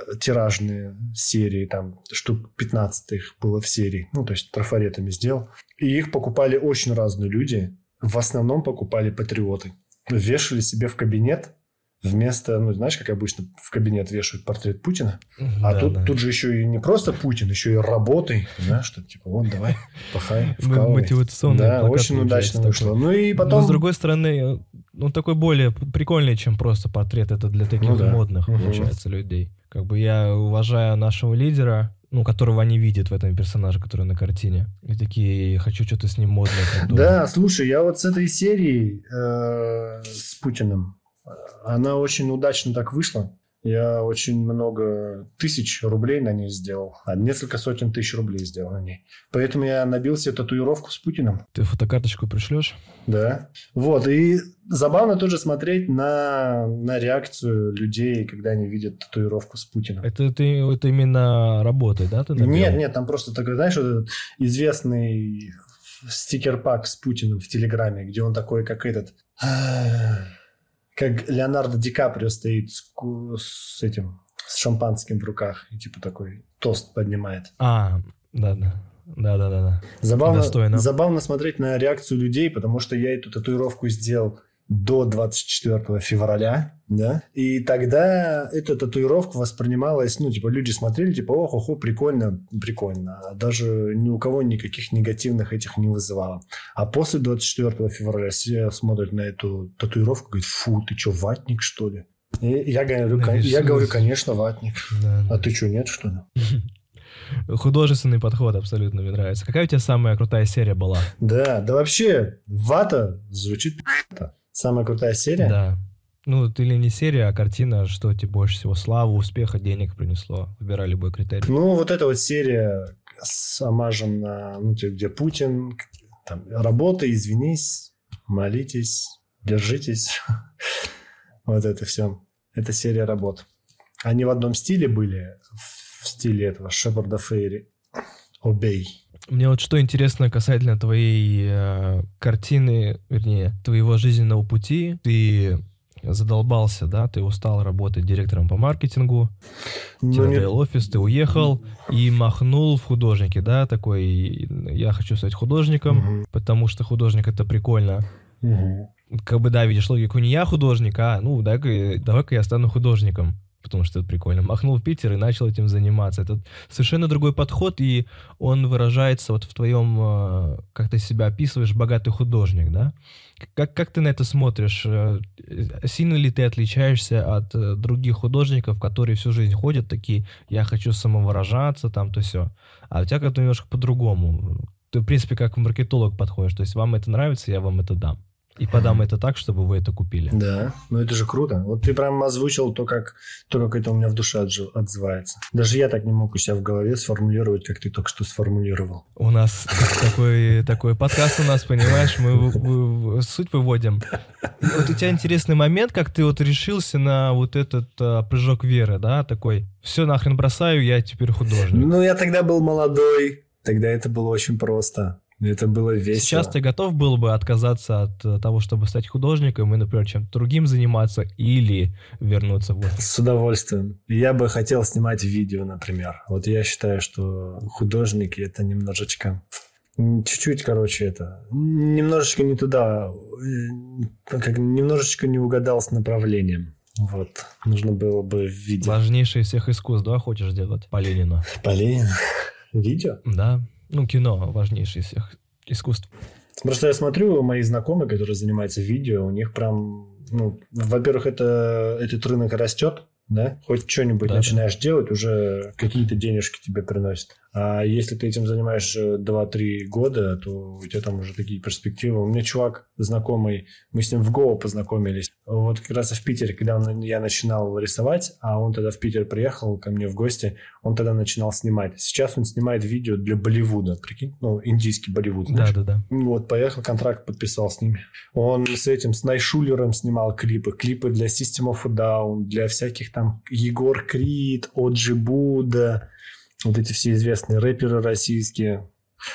э, тиражные серии, там штук 15 их было в серии. Ну, то есть трафаретами сделал. И их покупали очень разные люди. В основном покупали патриоты. Вешали себе в кабинет вместо, ну, знаешь, как обычно в кабинет вешают портрет Путина, а Да, тут, да. тут же еще и не просто Путин, еще и работой, знаешь, что типа, вот, давай, пахай, вкалывай. Мотивационный Да, очень удачно вышло. Ну и Но, потом... с другой стороны, ну, такой более прикольный, чем просто портрет. Это для таких Ну да. модных, Мгм. получается, людей. Как бы я уважаю нашего лидера, ну, которого они видят в этом персонаже, который на картине. И такие, хочу что-то с ним модное. Да, слушай, я вот с этой серией э, с Путиным, она очень удачно так вышла. Я очень много тысяч рублей на ней сделал. А несколько сотен тысяч рублей сделал на ней. Поэтому я набил себе татуировку с Путиным. Ты фотокарточку пришлешь? Да. Вот. И забавно тоже смотреть на, на реакцию людей, когда они видят татуировку с Путиным. Это, ты, это именно работой, да, ты набил? Нет, нет, там просто такой, знаешь, вот этот известный стикер-пак с Путиным в Телеграме, где он такой, как этот... Как Леонардо Ди Каприо стоит с, с этим, с шампанским в руках, и типа такой тост поднимает. А, да, да. Да, да, да, да. Забавно, Достойно. забавно смотреть на реакцию людей, потому что я эту татуировку сделал до 24 февраля, да, и тогда эта татуировка воспринималась, ну, типа, люди смотрели, типа, ох, охо, прикольно, прикольно, а даже ни у кого никаких негативных этих не вызывало. А после 24 февраля все смотрят на эту татуировку, говорят, фу, ты что, ватник, что ли? И я говорю, Да, «Кон- я говорю, конечно, ватник. Да, А ты что, нет, что ли? Художественный подход абсолютно мне нравится. Какая у тебя самая крутая серия была? Да, да вообще, вата звучит пи***то. Самая крутая серия? Да. Ну, или не серия, а картина, что тебе больше всего славы, успеха, денег принесло. Выбирай любой критерий. Ну, вот эта вот серия с омажем на, ну, типа, где Путин, там, работа, извинись, молитесь, держитесь. Вот это все. Это серия работ. Они в одном стиле были, в стиле этого Шепарда Фейри. Обей. Мне вот что интересно касательно твоей э, картины, вернее, твоего жизненного пути. Ты задолбался, да, ты устал работать директором по маркетингу, Ну, тебе не- надоел офис, ты уехал и махнул в художнике, да, такой, я хочу стать художником, Мгм. потому что художник это прикольно. Мгм. Как бы, да, видишь логику, не я художник, а, ну, дай-ка, давай-ка я стану художником, потому что это прикольно. Махнул в Питер и начал этим заниматься. Это совершенно другой подход, и он выражается вот в твоем, э, как ты себя описываешь, богатый художник, да? Как, как ты на это смотришь? Э, Сильно ли ты отличаешься от э, других художников, которые всю жизнь ходят такие, я хочу самовыражаться, там, то все. А у тебя как-то немножко по-другому. Ты, в принципе, как маркетолог подходишь. То есть вам это нравится, я вам это дам. И подам это так, чтобы вы это купили. Да, ну это же круто. Вот ты прям озвучил то, как, то, как это у меня в душе отзывается. Даже я так не мог у себя в голове сформулировать, как ты только что сформулировал. У нас такой, такой подкаст у нас, понимаешь, мы суть выводим. Вот у тебя интересный момент, как ты вот решился на вот этот а, прыжок веры, да, такой, все нахрен бросаю, я теперь художник. Ну, я тогда был молодой. Тогда это было очень просто. Это было весело. Сейчас ты готов был бы отказаться от э, того, чтобы стать художником и, например, чем-то другим заниматься или вернуться в офис? С удовольствием. Я бы хотел снимать видео, например. Вот я считаю, что художники это немножечко... Чуть-чуть, короче, это... Немножечко не туда... э, Как немножечко не угадал с направлением. Вот. Нужно было бы в виде... Важнейшее из всех искусств, да, хочешь делать? По Ленину. По Ленину? Видео? Да. Ну, кино важнейшее из всех искусств. Просто я смотрю, мои знакомые, которые занимаются видео, у них прям, ну, во-первых, это, этот рынок растет, да, хоть что-нибудь да, начинаешь да. делать, уже какие-то денежки тебе приносят. А если ты этим занимаешься 2-3 года, то у тебя там уже такие перспективы. У меня чувак знакомый, мы с ним в Го познакомились. Вот как раз в Питере, когда он, я начинал рисовать, а он тогда в Питер приехал ко мне в гости, он тогда начинал снимать. Сейчас он снимает видео для Болливуда, прикинь, ну, индийский Болливуд. Да, да, да. Вот, поехал, контракт подписал с ними. Он с этим, с Найшулером снимал клипы, клипы для System of a Down, для всяких там Егор Крид, Оджи Буда, вот эти все известные рэперы российские.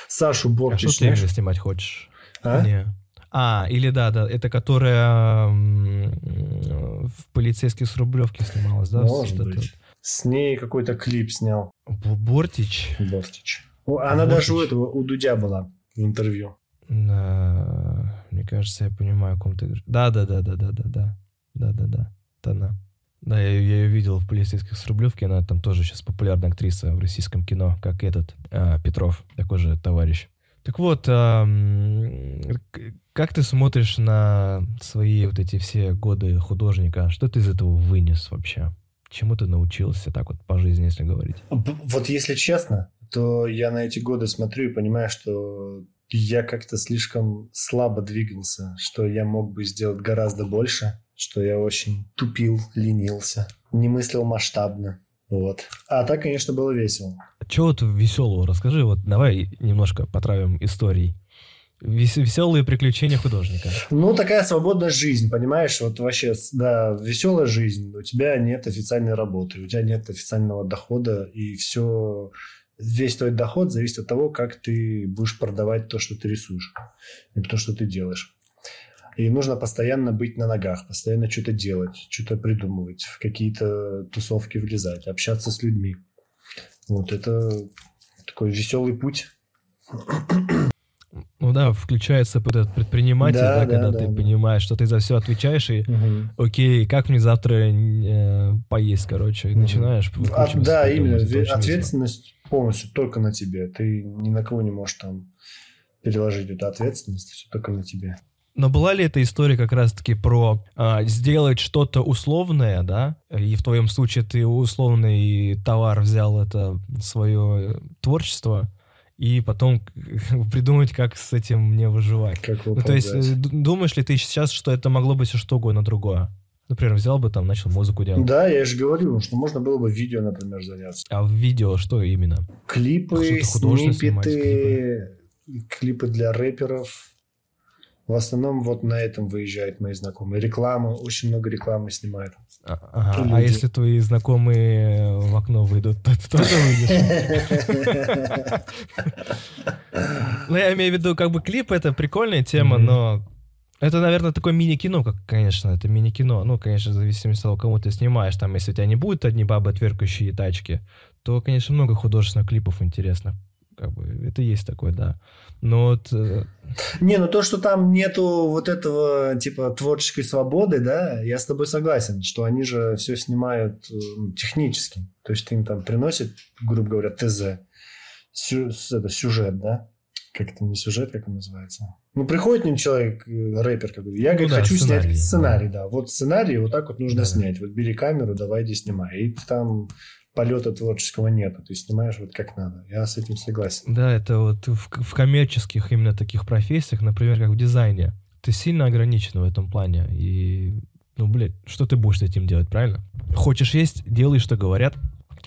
Сашу Бортич. А что ты именно снимать хочешь? А? Не. А, или да, да, это которая в полицейских с Рублевки снималась, да? Может быть. С ней какой-то клип снял. Бортич? Бортич. Она Бортич. даже у этого, у Дудя была в интервью. Да, мне кажется, я понимаю, о ком ты говоришь. Да, да, да, да, да, да, да. Да, да, да. Это она. Да, я, я ее видел в полицейских с Рублевки, она там тоже сейчас популярная актриса в российском кино, как этот а, Петров, такой же товарищ. Так вот, а, как ты смотришь на свои вот эти все годы художника? Что ты из этого вынес вообще? Чему ты научился так вот по жизни, если говорить? Вот если честно, то я на эти годы смотрю и понимаю, что я как-то слишком слабо двигался, что я мог бы сделать гораздо больше что я очень тупил, ленился, не мыслил масштабно. Вот. А так, конечно, было весело. Чего вот веселого? Расскажи, вот давай немножко потравим историй. Вес- веселые приключения художника. Ну, такая свободная жизнь, понимаешь? Вот вообще, да, веселая жизнь. У тебя нет официальной работы, у тебя нет официального дохода, и все, весь твой доход зависит от того, как ты будешь продавать то, что ты рисуешь, и то, что ты делаешь. И нужно постоянно быть на ногах, постоянно что-то делать, что-то придумывать, в какие-то тусовки влезать, общаться с людьми. Вот это такой веселый путь. Ну да, включается этот предприниматель, да, да, да когда да, ты да. понимаешь, что ты за все отвечаешь, и угу. окей, как мне завтра э, поесть, короче, и угу. начинаешь а, Да, именно, ответственность весело. полностью только на тебе. Ты ни на кого не можешь там переложить эту ответственность, все только на тебе. Но была ли эта история как раз-таки про а, сделать что-то условное, да? И в твоем случае ты условный товар взял это свое творчество, и потом придумать, как с этим не выживать. Как ну, то есть, думаешь ли ты сейчас, что это могло быть все что угодно другое? Например, взял бы там, начал музыку делать. Да, я же говорю, что можно было бы видео, например, заняться. А в видео что именно? Клипы, снипеты, клипы. клипы для рэперов, в основном вот на этом выезжают мои знакомые. Реклама, очень много рекламы снимают. А, ага. а если твои знакомые в окно выйдут, то ты тоже выйдешь? Ну, я имею в виду, как бы клип — это прикольная тема, но это, наверное, такое мини-кино, как, конечно, это мини-кино. Ну, конечно, в зависимости от того, кому ты снимаешь. Там, если у тебя не будет одни бабы, отверкающие тачки, то, конечно, много художественных клипов интересных как бы это есть такое, да. Но вот... Э, Не, ну то, что там нету вот этого, типа, творческой свободы, да, я с тобой согласен, что они же все снимают э, технически. То есть ты им там приносит, грубо говоря, ТЗ, сю, это, сюжет, да? Как это не сюжет, как он называется? Ну, приходит к ним человек, э, рэпер, как бы, я, ну, говорит, да, хочу сценарий, снять сценарий, да. да. Вот сценарий вот так вот нужно да. снять. Вот бери камеру, давай иди снимай. И там полета творческого нету. Ты снимаешь вот как надо. Я с этим согласен. Да, это вот в, в коммерческих именно таких профессиях, например, как в дизайне, ты сильно ограничен в этом плане. И, ну, блядь, что ты будешь с этим делать, правильно? Хочешь есть, делай, что говорят.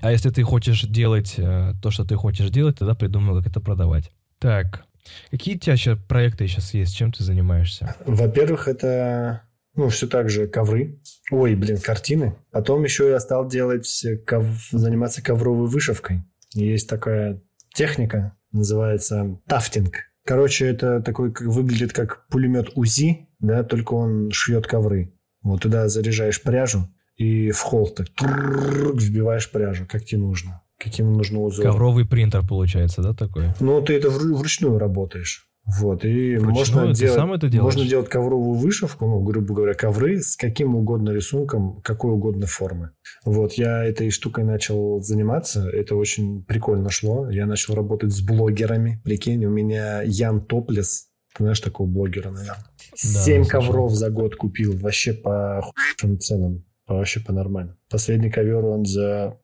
А если ты хочешь делать э, то, что ты хочешь делать, тогда придумай, как это продавать. Так, какие у тебя сейчас проекты сейчас есть? Чем ты занимаешься? Во-первых, это ну, все так же ковры. Ой, блин, картины. Потом еще я стал делать, ков... заниматься ковровой вышивкой. Есть такая техника, называется тафтинг. Короче, это такой, как, выглядит как пулемет УЗИ, да, только он шьет ковры. Вот туда заряжаешь пряжу и в холл так вбиваешь пряжу, как тебе нужно. Каким нужно узор. Ковровый принтер получается, да, такой? Ну, ты это вручную работаешь. Вот, и Вручную? можно Ты делать, сам это делаешь? можно делать ковровую вышивку, ну, грубо говоря, ковры с каким угодно рисунком, какой угодно формы. Вот, я этой штукой начал заниматься, это очень прикольно шло. Я начал работать с блогерами. Прикинь, у меня Ян Топлес, ты знаешь такого блогера, наверное. Семь слышал. ковров за год купил, вообще по худшим ценам, вообще по нормально. Последний ковер он за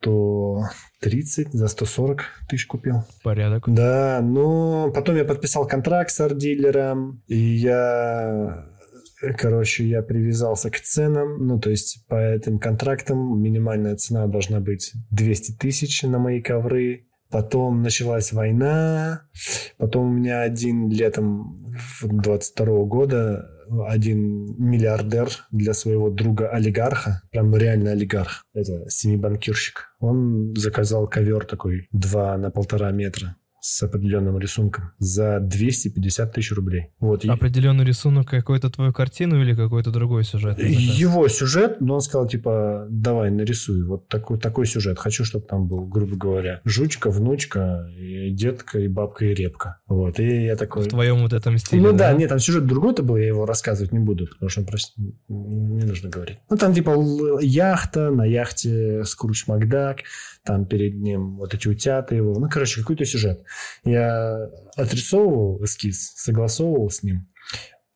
130, за 140 тысяч купил. Порядок. Да, но потом я подписал контракт с арт-дилером, и я, короче, я привязался к ценам, ну, то есть по этим контрактам минимальная цена должна быть 200 тысяч на мои ковры. Потом началась война, потом у меня один летом 22 года один миллиардер для своего друга олигарха, прям реально олигарх, это семибанкирщик. Он заказал ковер такой 2 на полтора метра с определенным рисунком за 250 тысяч рублей. Вот. Определенный рисунок какой-то твою картину или какой-то другой сюжет? заказ? Его сюжет, но он сказал, типа, давай, нарисуй вот такой, такой сюжет. Хочу, чтобы там был, грубо говоря, жучка, внучка, и детка, и бабка, и репка. Вот, и я такой... В твоем вот этом стиле, Ну да, нет, там сюжет другой-то был, я его рассказывать не буду, потому что он просто не нужно говорить. Ну там типа яхта, на яхте Скрудж Макдак, там перед ним вот эти утята его, ну короче, какой-то сюжет. Я отрисовывал эскиз, согласовывал с ним,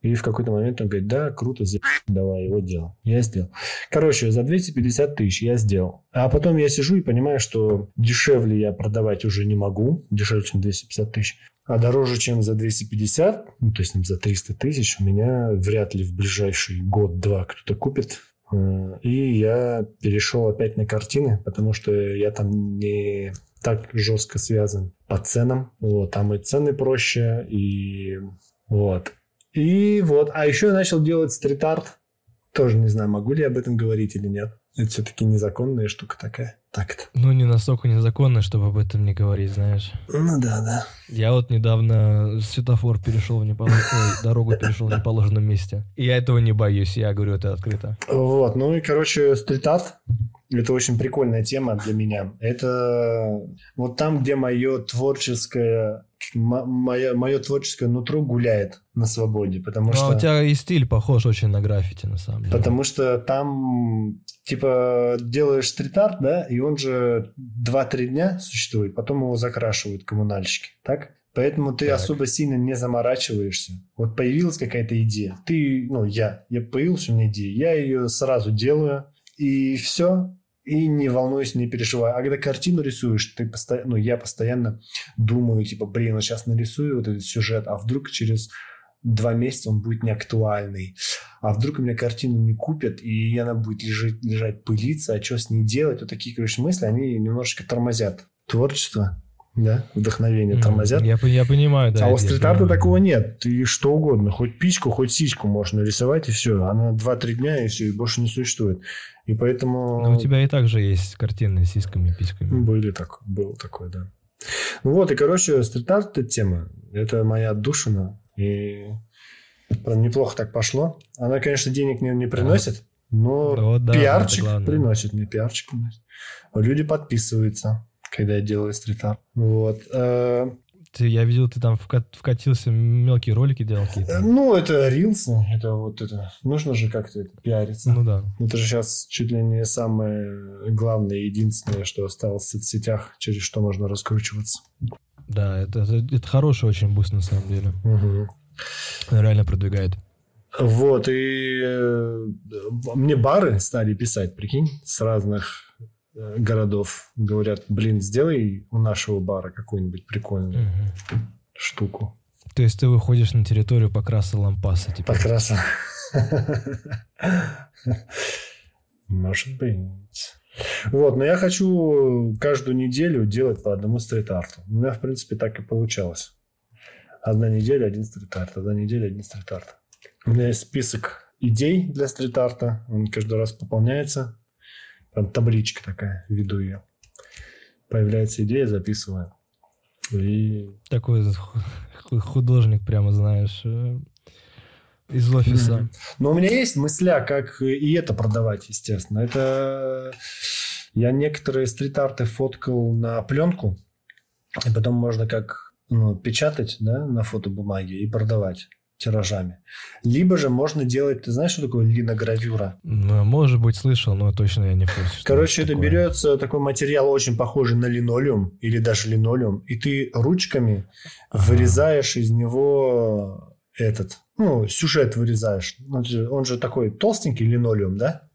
и в какой-то момент он говорит, да, круто, за... давай его делал. Я сделал. Короче, за 250 тысяч я сделал. А потом я сижу и понимаю, что дешевле я продавать уже не могу, дешевле, чем 250 тысяч. А дороже, чем за 250, ну, то есть за 300 тысяч, у меня вряд ли в ближайший год-два кто-то купит. И я перешел опять на картины, потому что я там не так жестко связан по ценам. Вот, там и цены проще, и вот. И вот. А еще я начал делать стрит-арт. Тоже не знаю, могу ли я об этом говорить или нет. Это все-таки незаконная штука такая. Так-то. Ну, не настолько незаконно, чтобы об этом не говорить, знаешь. Ну да, да. Я вот недавно светофор перешел в неположенном... дорогу перешел в неположенном месте. И я этого не боюсь, я говорю это открыто. Вот, ну и, короче, стрит-арт – это очень прикольная тема для меня. Это вот там, где мое творческое, мое, мое творческое нутро гуляет на свободе, потому Ну, что... а у тебя и стиль похож очень на граффити, на самом деле. Потому что там, типа, делаешь стрит-арт, да, и он же 2-3 дня существует, потом его закрашивают коммунальщики, так? Поэтому ты Так. особо сильно не заморачиваешься. Вот появилась какая-то идея. Ты, ну, я, я появилась у меня идея, я ее сразу делаю, и все, и не волнуюсь, не переживаю. А когда картину рисуешь, ты постоянно, ну, я постоянно думаю, типа, блин, вот сейчас нарисую вот этот сюжет, а вдруг через два месяца он будет неактуальный. А вдруг у меня картину не купят, и она будет лежать, лежать пылиться, а что с ней делать? Вот такие, короче, мысли, они немножечко тормозят творчество, да, вдохновение Мгм. тормозят. Я, я понимаю, да. а у стрит-арта такого нет. Ты что угодно, хоть пичку, хоть сичку можно рисовать, и все. Она 2-3 дня, и все, и больше не существует. И поэтому... Но у тебя и так же есть картины с сиськами, письками. Были так, был такой, да. Ну вот, и, короче, стрит-арт эта тема. Это моя отдушина. И прям неплохо так пошло. Она, конечно, денег не, не приносит, но Ну да, пиарчик это главное. приносит. Мне пиарчик приносит. Люди подписываются, когда я делаю стрит-арт. Вот. Э, Ты, я видел, ты там вка- вкатился, мелкие ролики делал э, какие-то. Ну, это рилсы, это вот это. Нужно же как-то это пиариться. Ну да. Это же сейчас чуть ли не самое главное, единственное, что осталось в соцсетях, через что можно раскручиваться. Да, это, это, это хороший очень буст на самом деле. Он реально продвигает. Вот, и э, мне бары стали писать, прикинь, с разных э, городов. Говорят, блин, сделай у нашего бара какую-нибудь прикольную Мгм. штуку. То есть ты выходишь на территорию Покраса Лампаса, типа. Покраса. Может быть. Вот, но я хочу каждую неделю делать по одному стрит-арту. У меня, в принципе, так и получалось. Одна неделя, один стрит-арт. Одна неделя, один стрит-арт. У меня есть список идей для стрит-арта. Он каждый раз пополняется. Там табличка такая, веду ее. Появляется идея, записываю. И Такой ху- художник, прямо знаешь, э, из офиса. Мгм. Но у меня есть мысля, как и это продавать, естественно. Это я некоторые стрит-арты фоткал на пленку, и потом можно как ну, печатать да, на фотобумаге и продавать тиражами. Либо же можно делать, ты знаешь, что такое линогравюра? Ну, может быть, слышал, но точно я не курсе. Короче, это, это берется такой материал, очень похожий на линолеум или даже линолеум, и ты ручками ага. вырезаешь из него этот, ну, сюжет вырезаешь. Он же такой толстенький линолеум, да?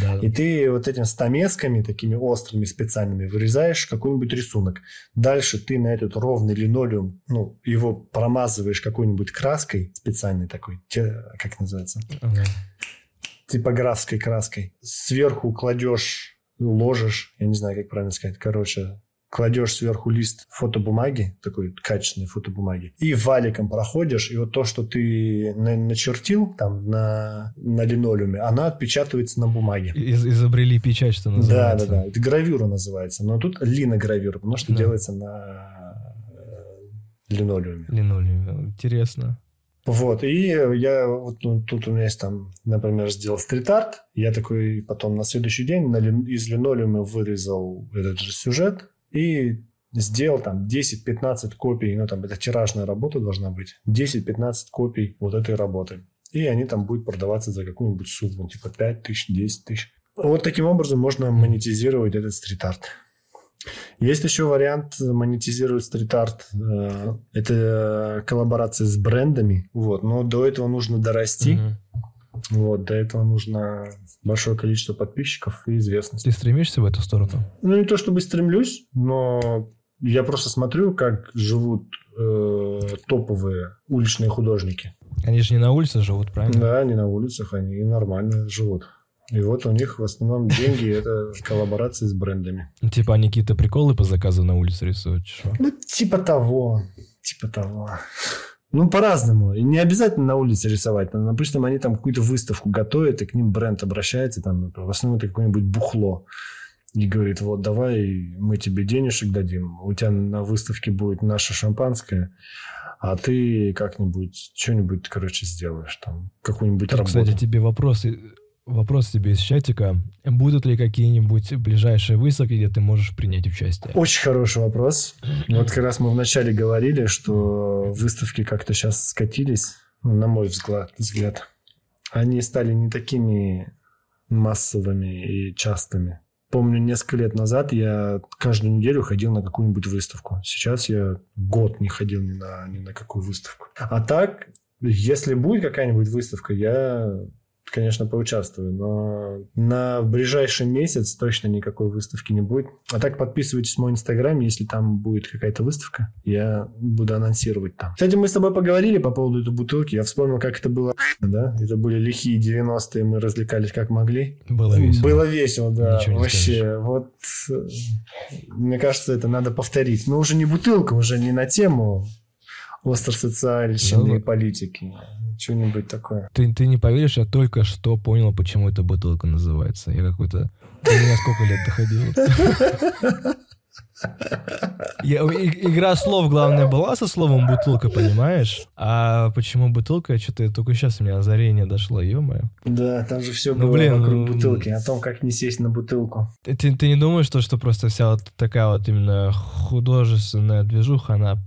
Да. И ты вот этими стамесками, такими острыми специальными, вырезаешь какой-нибудь рисунок. Дальше ты на этот ровный линолеум, ну, его промазываешь какой-нибудь краской специальной такой, как называется? Ага. Типографской краской. Сверху кладешь, ложишь, я не знаю, как правильно сказать, короче, кладешь сверху лист фотобумаги, такой качественной фотобумаги, и валиком проходишь, и вот то, что ты начертил там на, на линолеуме, она отпечатывается на бумаге. Из изобрели печать, что называется. Да, да, да. Это гравюра называется. Но тут линогравюра, потому что да. делается на э, линолеуме. Линолеуме. Интересно. Вот, и я, вот ну, тут у меня есть там, например, сделал стрит-арт, я такой потом на следующий день на, из линолеума вырезал этот же сюжет, и сделал там 10-15 копий, ну там это тиражная работа должна быть, 10-15 копий вот этой работы. И они там будут продаваться за какую-нибудь сумму, типа 5 тысяч, 10 тысяч. Вот таким образом можно монетизировать этот стрит-арт. Есть еще вариант монетизировать стрит-арт. Э, это коллаборация с брендами. Вот. Но до этого нужно дорасти. Mm-hmm. Вот, для этого нужно большое количество подписчиков и известность. Ты стремишься в эту сторону? Ну, не то чтобы стремлюсь, но я просто смотрю, как живут э, топовые уличные художники. Они же не на улице живут, правильно? Да, не на улицах, они нормально живут. И вот у них в основном деньги – это коллаборации с брендами. Ну, типа они какие-то приколы по заказу на улице рисуют? Что? Ну, типа того. Типа того. Ну, по-разному. И не обязательно на улице рисовать. Допустим, они там какую-то выставку готовят, и к ним бренд обращается, там, в основном это какое-нибудь бухло. И говорит, вот давай мы тебе денежек дадим, у тебя на выставке будет наше шампанское, а ты как-нибудь что-нибудь, короче, сделаешь там, какую-нибудь работу. Кстати, тебе вопрос Вопрос тебе из чатика. Будут ли какие-нибудь ближайшие выставки, где ты можешь принять участие? Очень хороший вопрос. Вот как раз мы вначале говорили, что выставки как-то сейчас скатились, ну, на мой взгляд. Они стали не такими массовыми и частыми. Помню, несколько лет назад я каждую неделю ходил на какую-нибудь выставку. Сейчас я год не ходил ни на, ни на какую выставку. А так, если будет какая-нибудь выставка, я конечно, поучаствую, но на ближайший месяц точно никакой выставки не будет. А так подписывайтесь в мой инстаграм, если там будет какая-то выставка, я буду анонсировать там. Кстати, мы с тобой поговорили по поводу этой бутылки, я вспомнил, как это было, да? Это были лихие 90-е, мы развлекались как могли. Было весело. Было весело, да. Вообще, скажешь. вот мне кажется, это надо повторить. Но уже не бутылка, уже не на тему остросоциальщины ну, политики что-нибудь такое. Ты, ты не поверишь, я только что понял, почему эта бутылка называется. Я какой-то... У меня сколько лет доходило? Я, и, игра слов, главное, была со словом бутылка, понимаешь? А почему бутылка? Что-то только сейчас у меня озарение дошло, ё-моё. Да, там же все ну, было блин, вокруг ну, бутылки, о том, как не сесть на бутылку. Ты, ты не думаешь, что, что просто вся вот такая вот именно художественная движуха, она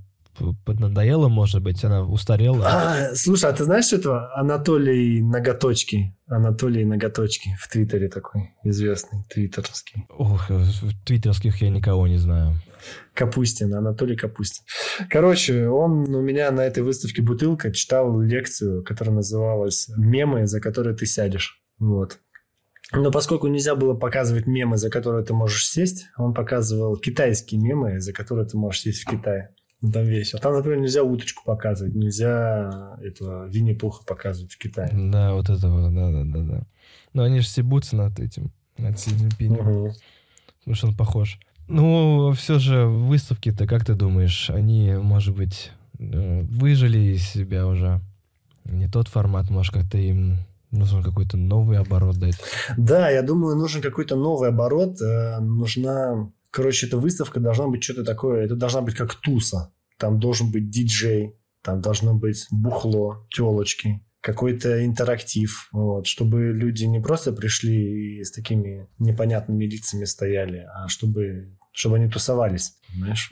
поднадоела, может быть, она устарела. А, слушай, а ты знаешь этого Анатолий Ноготочки? Анатолий Ноготочки в Твиттере такой известный, твиттерский. Ох, твиттерских я никого не знаю. Капустин, Анатолий Капустин. Короче, он у меня на этой выставке «Бутылка» читал лекцию, которая называлась «Мемы, за которые ты сядешь». Вот. Но поскольку нельзя было показывать мемы, за которые ты можешь сесть, он показывал китайские мемы, за которые ты можешь сесть в Китае. Там весело. Там, например, нельзя уточку показывать, нельзя этого Винни-Пуха показывать в Китае. Да, вот этого, да, да, да, да. Но они же стебутся над этим, над Си. Угу. Потому что он похож. Ну, все же выставки-то, как ты думаешь, они, может быть, э, выжили из себя уже? Не тот формат, может, как-то им нужен какой-то новый оборот дать? Да, я думаю, нужен какой-то новый оборот. Э, нужна Короче, эта выставка должна быть что-то такое, это должна быть как туса. Там должен быть диджей, там должно быть бухло, телочки, какой-то интерактив, вот, чтобы люди не просто пришли и с такими непонятными лицами стояли, а чтобы чтобы они тусовались.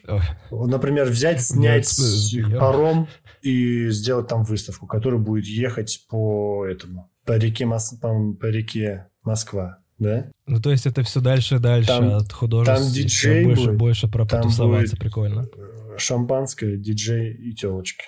Ой. Например, взять, снять я- паром и сделать там выставку, которая будет ехать по этому, по реке, Мос- по реке Москва, да? Ну, то есть это все дальше и дальше Там- от художества. там диджей больше, будет, больше про потусоваться, прикольно. Э, Шампанское, диджей и телочки.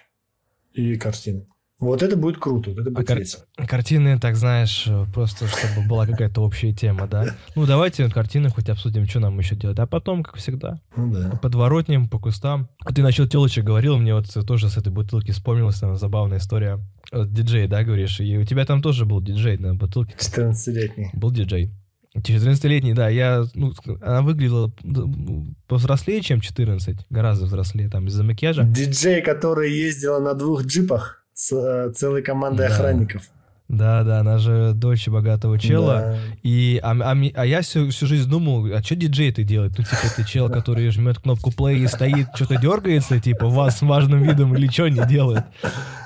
И картины. Вот это будет круто, вот это будет кар- весело. Картины, так знаешь, э, просто чтобы была какая-то общая тема, да? Ну, давайте картины хоть обсудим, что нам еще делать. А потом, как всегда, Ну да. подворотнем, по кустам. А ты насчет телочек говорил, мне вот тоже с этой бутылки вспомнилась там забавная история. Вот диджей, да, говоришь? И у тебя там тоже был диджей на бутылке. 14-летний. Был диджей. 14-летний, да, я, ну, она выглядела м, повзрослее, чем 14, гораздо взрослее, там, из-за макияжа. Диджей, который ездила на двух джипах с э, целой командой Да. охранников. Да, да, она же дочь богатого чела. Да. И, а, а а я всю, всю жизнь думал, а что диджей ты делает? Ну, типа, ты чел, который жмет кнопку play и стоит, что-то дергается, типа, вас с важным видом или что не делает.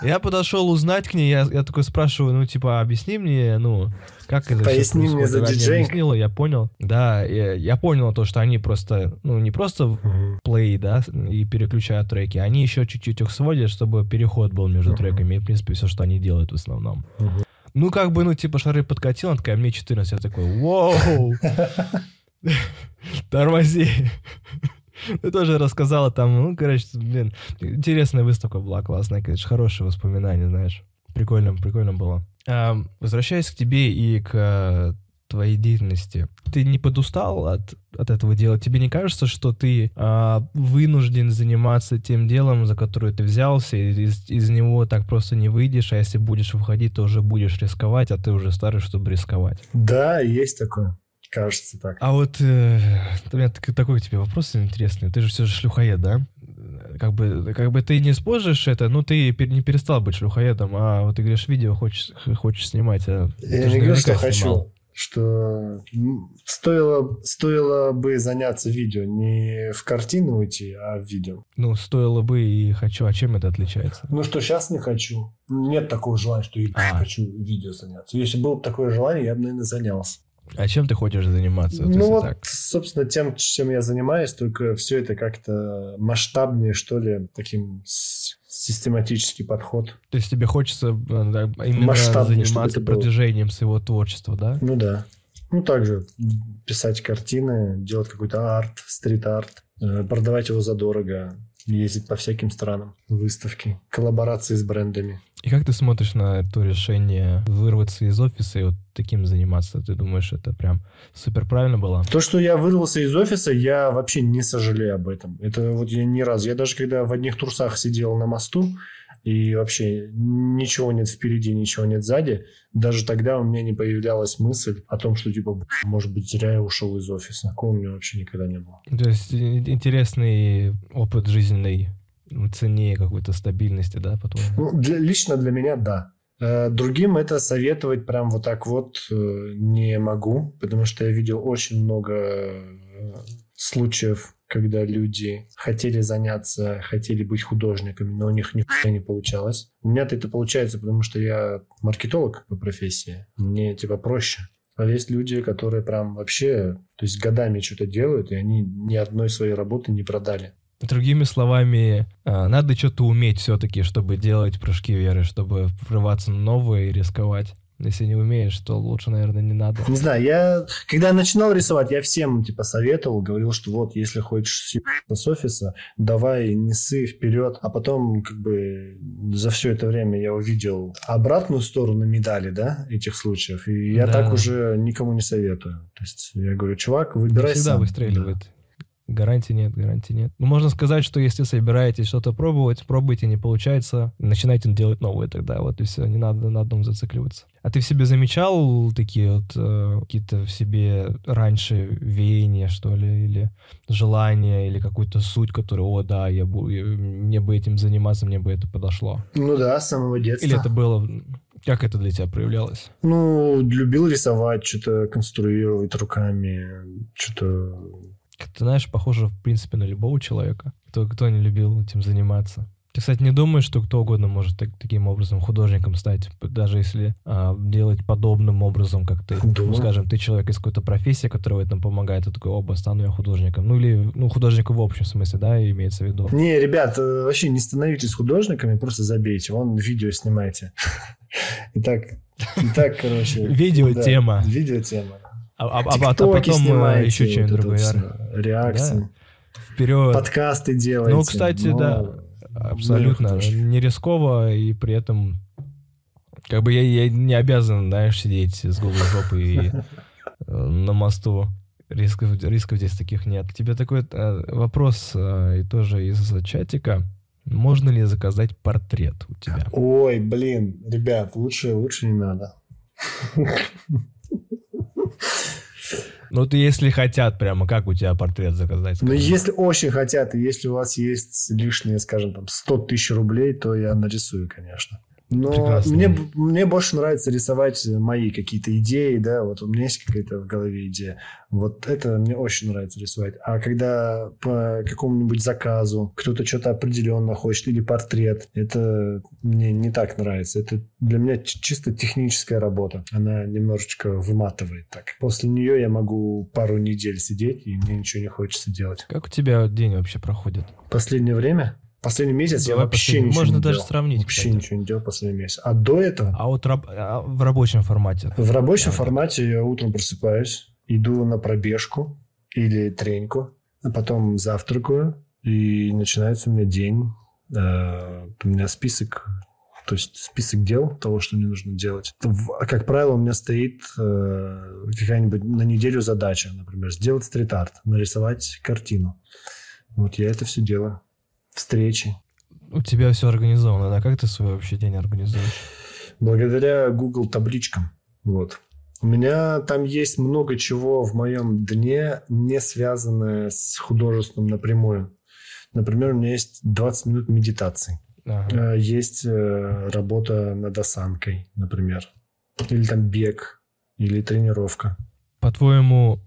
Я подошел узнать к ней, я, я такой спрашиваю, ну, типа, объясни мне, ну, как это Поясни мне за диджеинг. объяснила, я понял. Да, я, я понял то, что они просто, ну, не просто плей, да, и переключают треки, они еще чуть-чуть их сводят, чтобы переход был между Мгм. треками, и, в принципе, все, что они делают в основном. Мгм. Ну, как бы, ну, типа, шары подкатил, она такая, мне 14, я такой, воу, тормози. Ты тоже рассказала там, ну, короче, блин, интересная выставка была, классная, конечно, хорошие воспоминания, знаешь. Прикольно, прикольно было. Ам, Возвращаясь к тебе и к э, твоей деятельности, ты не подустал от, от этого дела? Тебе не кажется, что ты а, вынужден заниматься тем делом, за которое ты взялся, и из, из него так просто не выйдешь, а если будешь выходить, то уже будешь рисковать, а ты уже старый, чтобы рисковать? Да, есть такое. Кажется так. А вот э, у меня так- такой к тебе вопрос интересный. Ты же все же шлюхоед, да? Как бы, как бы ты не сможешь это, ну ты не перестал быть шлюхоедом, а вот ты говоришь, видео хочешь, хочешь снимать. А Я не говорю, что снимал. хочу. Что стоило, стоило бы заняться видео, не в картину уйти, а в видео. Ну, стоило бы и хочу, а чем это отличается? Ну что, сейчас не хочу. Нет такого желания, что я А. хочу видео заняться. Если было бы такое желание, я бы, наверное, занялся. А чем ты хочешь заниматься? Вот ну вот, так? собственно, тем, чем я занимаюсь, только все это как-то масштабнее, что ли, таким систематический подход. То есть тебе хочется э, да, именно Масштабнее, заниматься это было. продвижением своего творчества, да? Ну да. Ну также писать картины, делать какой-то арт, стрит-арт, э, продавать его задорого, ездить по всяким странам, выставки, коллаборации с брендами. И как ты смотришь на то решение вырваться из офиса и вот таким заниматься? Ты думаешь, это прям супер правильно было? То, что я вырвался из офиса, я вообще не сожалею об этом. Это вот я ни разу. Я даже когда в одних трусах сидел на мосту, и вообще ничего нет впереди, ничего нет сзади, даже тогда у меня не появлялась мысль о том, что, типа, «Б***ь, может быть, зря я ушел из офиса. Такого у меня вообще никогда не было. То есть интересный опыт жизненный цене какой-то стабильности, да, потом? Ну, для- лично для меня, да. Э, Другим это советовать прям вот так вот э, не могу, потому что я видел очень много э, случаев, когда люди хотели заняться, хотели быть художниками, но у них нихуя не получалось. У меня-то это получается, потому что я маркетолог по профессии. Мне типа проще. А есть люди, которые прям вообще, то есть годами что-то делают, и они ни одной своей работы не продали. Другими словами, а, надо что-то уметь все-таки, чтобы делать прыжки веры, чтобы врываться на новое и рисковать. Если не умеешь, то лучше, наверное, не надо. Не знаю, я, когда я начинал рисовать, я всем, типа, советовал, говорил, что вот, если хочешь съебаться с офиса, давай несы вперед. А потом, как бы, за все это время я увидел обратную сторону медали, да, этих случаев. И я Да. так уже никому не советую. То есть, я говорю, чувак, Не выбирай всегда сам. выстреливает. Гарантии нет, гарантии нет. Ну, можно сказать, что если собираетесь что-то пробовать, пробуйте, не получается, начинайте делать новое тогда, вот и все, не надо на одном зацикливаться. А ты в себе замечал такие вот э, какие-то в себе раньше веяния, что ли, или желания, или какую-то суть, которую, о, да, я бу- я- мне бы этим заниматься, мне бы это подошло. Ну да, с самого детства. Или это было... Как это для тебя проявлялось? Ну, любил рисовать, что-то конструировать руками, что-то... Ты знаешь, похоже, в принципе, на любого человека, кто, кто не любил этим заниматься. Ты, кстати, не думаешь, что кто угодно может так, таким образом художником стать, даже если а, делать подобным образом, как ты, Думаю. ну, скажем, ты человек из какой-то профессии, которая в этом помогает, ты такой, оба, стану я художником. Ну, или, ну, художником в общем смысле, да, имеется в виду. Не, ребят, э, вообще не становитесь художниками, просто забейте. Вон видео снимайте. Итак, итак, короче. Видео да, тема. Видео тема. А, а- а- а потом э, снимайте, еще что-нибудь вот другое. Реакции. Вперед. Подкасты делайте. Ну, кстати, но- да, абсолютно художник. не рисково, и при этом как бы я, я не обязан, знаешь, сидеть с голой жопой и, э, на мосту. Рисков, рисков здесь таких нет. Тебе такой э, вопрос и тоже из чатика. Можно ли заказать портрет у тебя? Ой, блин, ребят, лучше, лучше не надо. Ну, ты если хотят прямо, как у тебя портрет заказать? Скажи? если очень хотят, и если у вас есть лишние, скажем, там, 100 тысяч рублей, то я нарисую, конечно. Но Прекрасно. мне, мне больше нравится рисовать мои какие-то идеи, да, вот у меня есть какая-то в голове идея. Вот это мне очень нравится рисовать. А когда по какому-нибудь заказу кто-то что-то определенно хочет, или портрет, это мне не так нравится. Это для меня чисто техническая работа. Она немножечко выматывает так. После нее я могу пару недель сидеть, и мне ничего не хочется делать. Как у тебя день вообще проходит? Последнее время, последний месяц я Давай вообще ничего Можно не даже делал. сравнить, Вообще кстати. ничего не делал последний месяц. А до этого А вот раб- а в рабочем формате? в рабочем Да, формате я утром просыпаюсь, иду на пробежку или треньку, а потом завтракаю, и начинается у меня день. Э, У меня список, то есть список дел того, что мне нужно делать. Как правило, у меня стоит э, какая-нибудь на неделю задача, например, сделать стрит-арт, нарисовать картину. Вот я это все делаю. Встречи. У тебя все организовано, да? Как ты свой вообще день организуешь? благодаря Google табличкам. Вот. У меня там есть много чего в моем дне, не связанное с художеством напрямую. Например, у меня есть 20 минут медитации. Ага. Э, Есть э, работа над осанкой, например. Или там бег, или тренировка. По-твоему,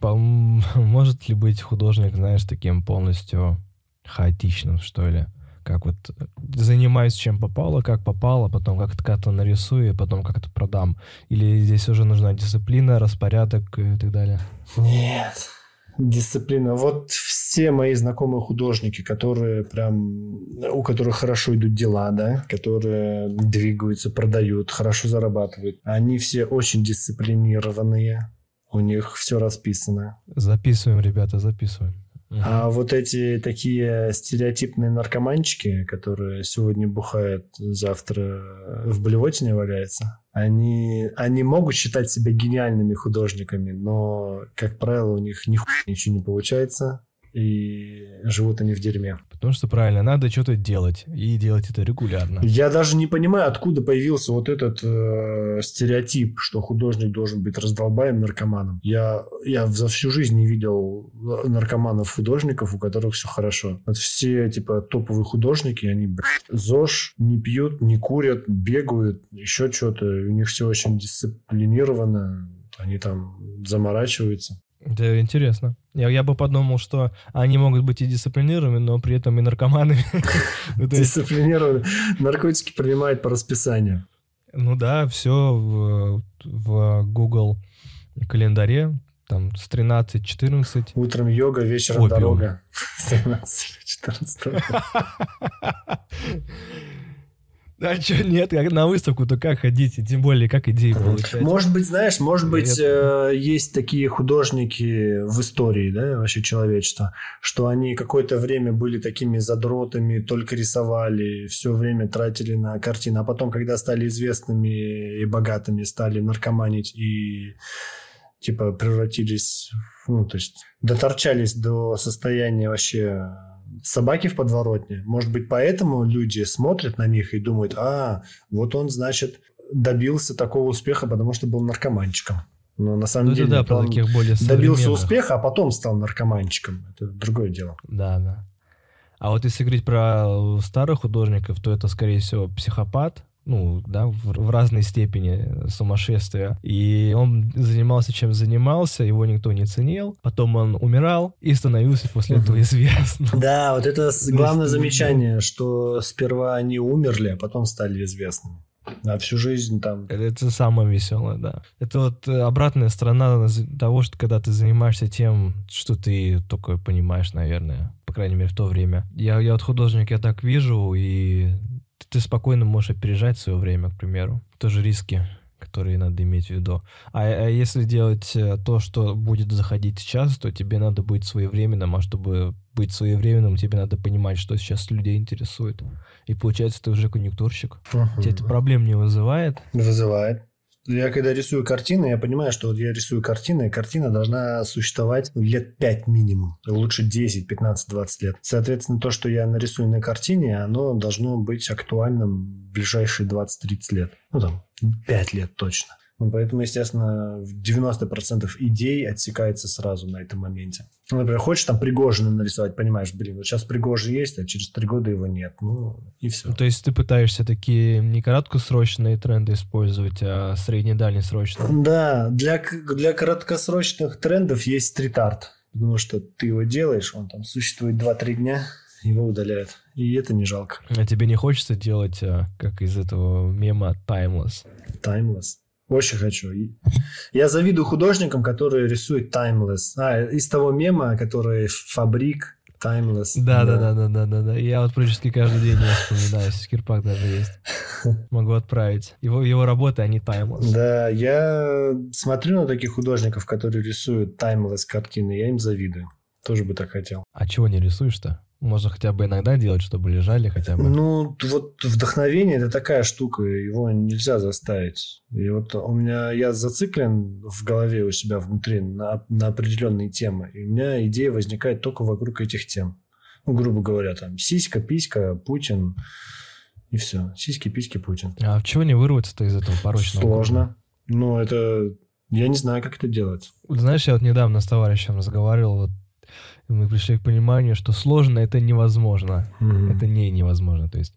может ли быть художник, знаешь, таким полностью хаотичным, что ли? Как вот э, занимаюсь чем попало, как попало, потом как-то как-то нарисую, потом как-то продам. Или здесь уже нужна дисциплина, распорядок и так далее? Нет. Дисциплина. Вот все мои знакомые художники, которые прям, у которых хорошо идут дела, да, которые двигаются, продают, хорошо зарабатывают, они все очень дисциплинированные, у них все расписано. Записываем, ребята, записываем. Мгм. А вот эти такие стереотипные наркоманчики, которые сегодня бухают, завтра в блевотине валяются, они, они могут считать себя гениальными художниками, но, как правило, у них нихуя ничего не получается, и живут они в дерьме. Потому что правильно, надо что-то делать, и делать это регулярно. Я даже не понимаю, откуда появился вот этот э, стереотип, что художник должен быть раздолбаем наркоманом. Я, я за всю жизнь не видел э, наркоманов-художников, у которых все хорошо. Вот все, типа, топовые художники, они, блядь, ЗОЖ, не пьют, не курят, бегают, еще что-то. У них все очень дисциплинировано. Они там заморачиваются. Это интересно. Я, я бы подумал, что они могут быть и дисциплинированными, но при этом и наркоманами. Ну, Дисциплинированы. Наркотики принимают по расписанию. Ну да, все в, в Google календаре, там с 13-14. Утром йога, вечером Опиум. дорога. 17-14. А что, нет, как на выставку-то как ходить, и тем более как идеи получать. Может быть, знаешь, может быть, э, есть такие художники в истории, да, вообще человечества, что они какое-то время были такими задротами, только рисовали, все время тратили на картины, а потом, когда стали известными и богатыми, стали наркоманить и типа превратились, ну, то есть доторчались до состояния вообще собаки в подворотне. Может быть, поэтому люди смотрят на них и думают, а, вот он, значит, добился такого успеха, потому что был наркоманчиком. Но на самом Ну деле да, он таких более добился успеха, а потом стал наркоманчиком. Это другое дело. Да, да. А вот если говорить про старых художников, то это, скорее всего, психопат, ну, да, в, в разной степени сумасшествия. И он занимался чем занимался, его никто не ценил. Потом он умирал и становился после этого известным. Да, вот это главное замечание, что сперва они умерли, а потом стали известными. А всю жизнь там... Это самое веселое, да. Это вот э, обратная сторона того, что когда ты занимаешься тем, что ты только понимаешь, наверное, по крайней мере, в то время. Я, я вот художник, я так вижу, и ты спокойно можешь опережать свое время, к примеру. Тоже риски, которые надо иметь в виду. А, а если делать э, то, что будет заходить сейчас, то тебе надо быть своевременным, а чтобы быть своевременным, тебе надо понимать, что сейчас людей интересует. И получается, ты уже конъюнктурщик. Uh-huh. Тебе это проблем не вызывает? Вызывает. Я когда рисую картины, я понимаю, что вот я рисую картины, и картина должна существовать лет 5 минимум. Лучше 10, 15, 20 лет. Соответственно, то, что я нарисую на картине, оно должно быть актуальным в ближайшие 20-30 лет. Ну, там, 5 лет точно. Ну, поэтому, естественно, 90% идей отсекается сразу на этом моменте. Ну, например, хочешь там Пригожина нарисовать, понимаешь, блин, вот сейчас Пригожин есть, а через три года его нет. Ну, и все. То есть ты пытаешься такие не краткосрочные тренды использовать, а средне-дальнесрочные? Да, для, для краткосрочных трендов есть стрит-арт. Потому что ты его делаешь, он там существует 2-3 дня, его удаляют. И это не жалко. А тебе не хочется делать, а, как из этого мема, timeless? Timeless? Очень хочу. Я завидую художникам, которые рисуют timeless. А, из того мема, который фабрик, timeless. Да, да, да, да, да, да, да. Я вот практически каждый день его вспоминаю. Скирпак даже есть. Могу отправить. Его, его работы, они timeless. Да, я смотрю на таких художников, которые рисуют timeless картины, я им завидую. Тоже бы так хотел. А чего не рисуешь-то? Можно хотя бы иногда делать, чтобы лежали хотя бы. Ну, вот вдохновение это такая штука, его нельзя заставить. И вот у меня я зациклен в голове у себя внутри на, на определенные темы. И у меня идея возникает только вокруг этих тем. Ну, грубо говоря, там сиська, писька, Путин и все. Сиськи, письки, Путин. А чего не вырваться-то из этого порочного? Сложно. Ну, это... Я не знаю, как это делать. Знаешь, я вот недавно с товарищем разговаривал, вот и мы пришли к пониманию, что сложно это невозможно. Mm-hmm. Это не невозможно. То есть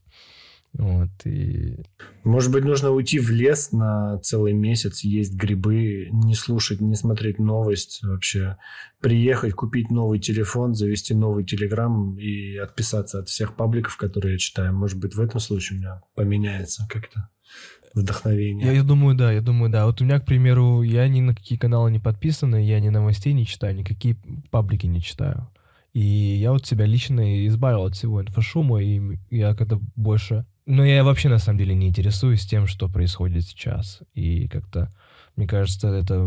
вот, и... Может быть, нужно уйти в лес на целый месяц, есть грибы, не слушать, не смотреть новость вообще. Приехать, купить новый телефон, завести новый телеграм и отписаться от всех пабликов, которые я читаю. Может быть, в этом случае у меня поменяется как-то вдохновение. Я, я думаю, да, я думаю, да. Вот у меня, к примеру, я ни на какие каналы не подписан, я ни новостей не читаю, никакие паблики не читаю. И я вот себя лично избавил от всего инфошума, и я когда больше... Но я вообще, на самом деле, не интересуюсь тем, что происходит сейчас. И как-то, мне кажется, это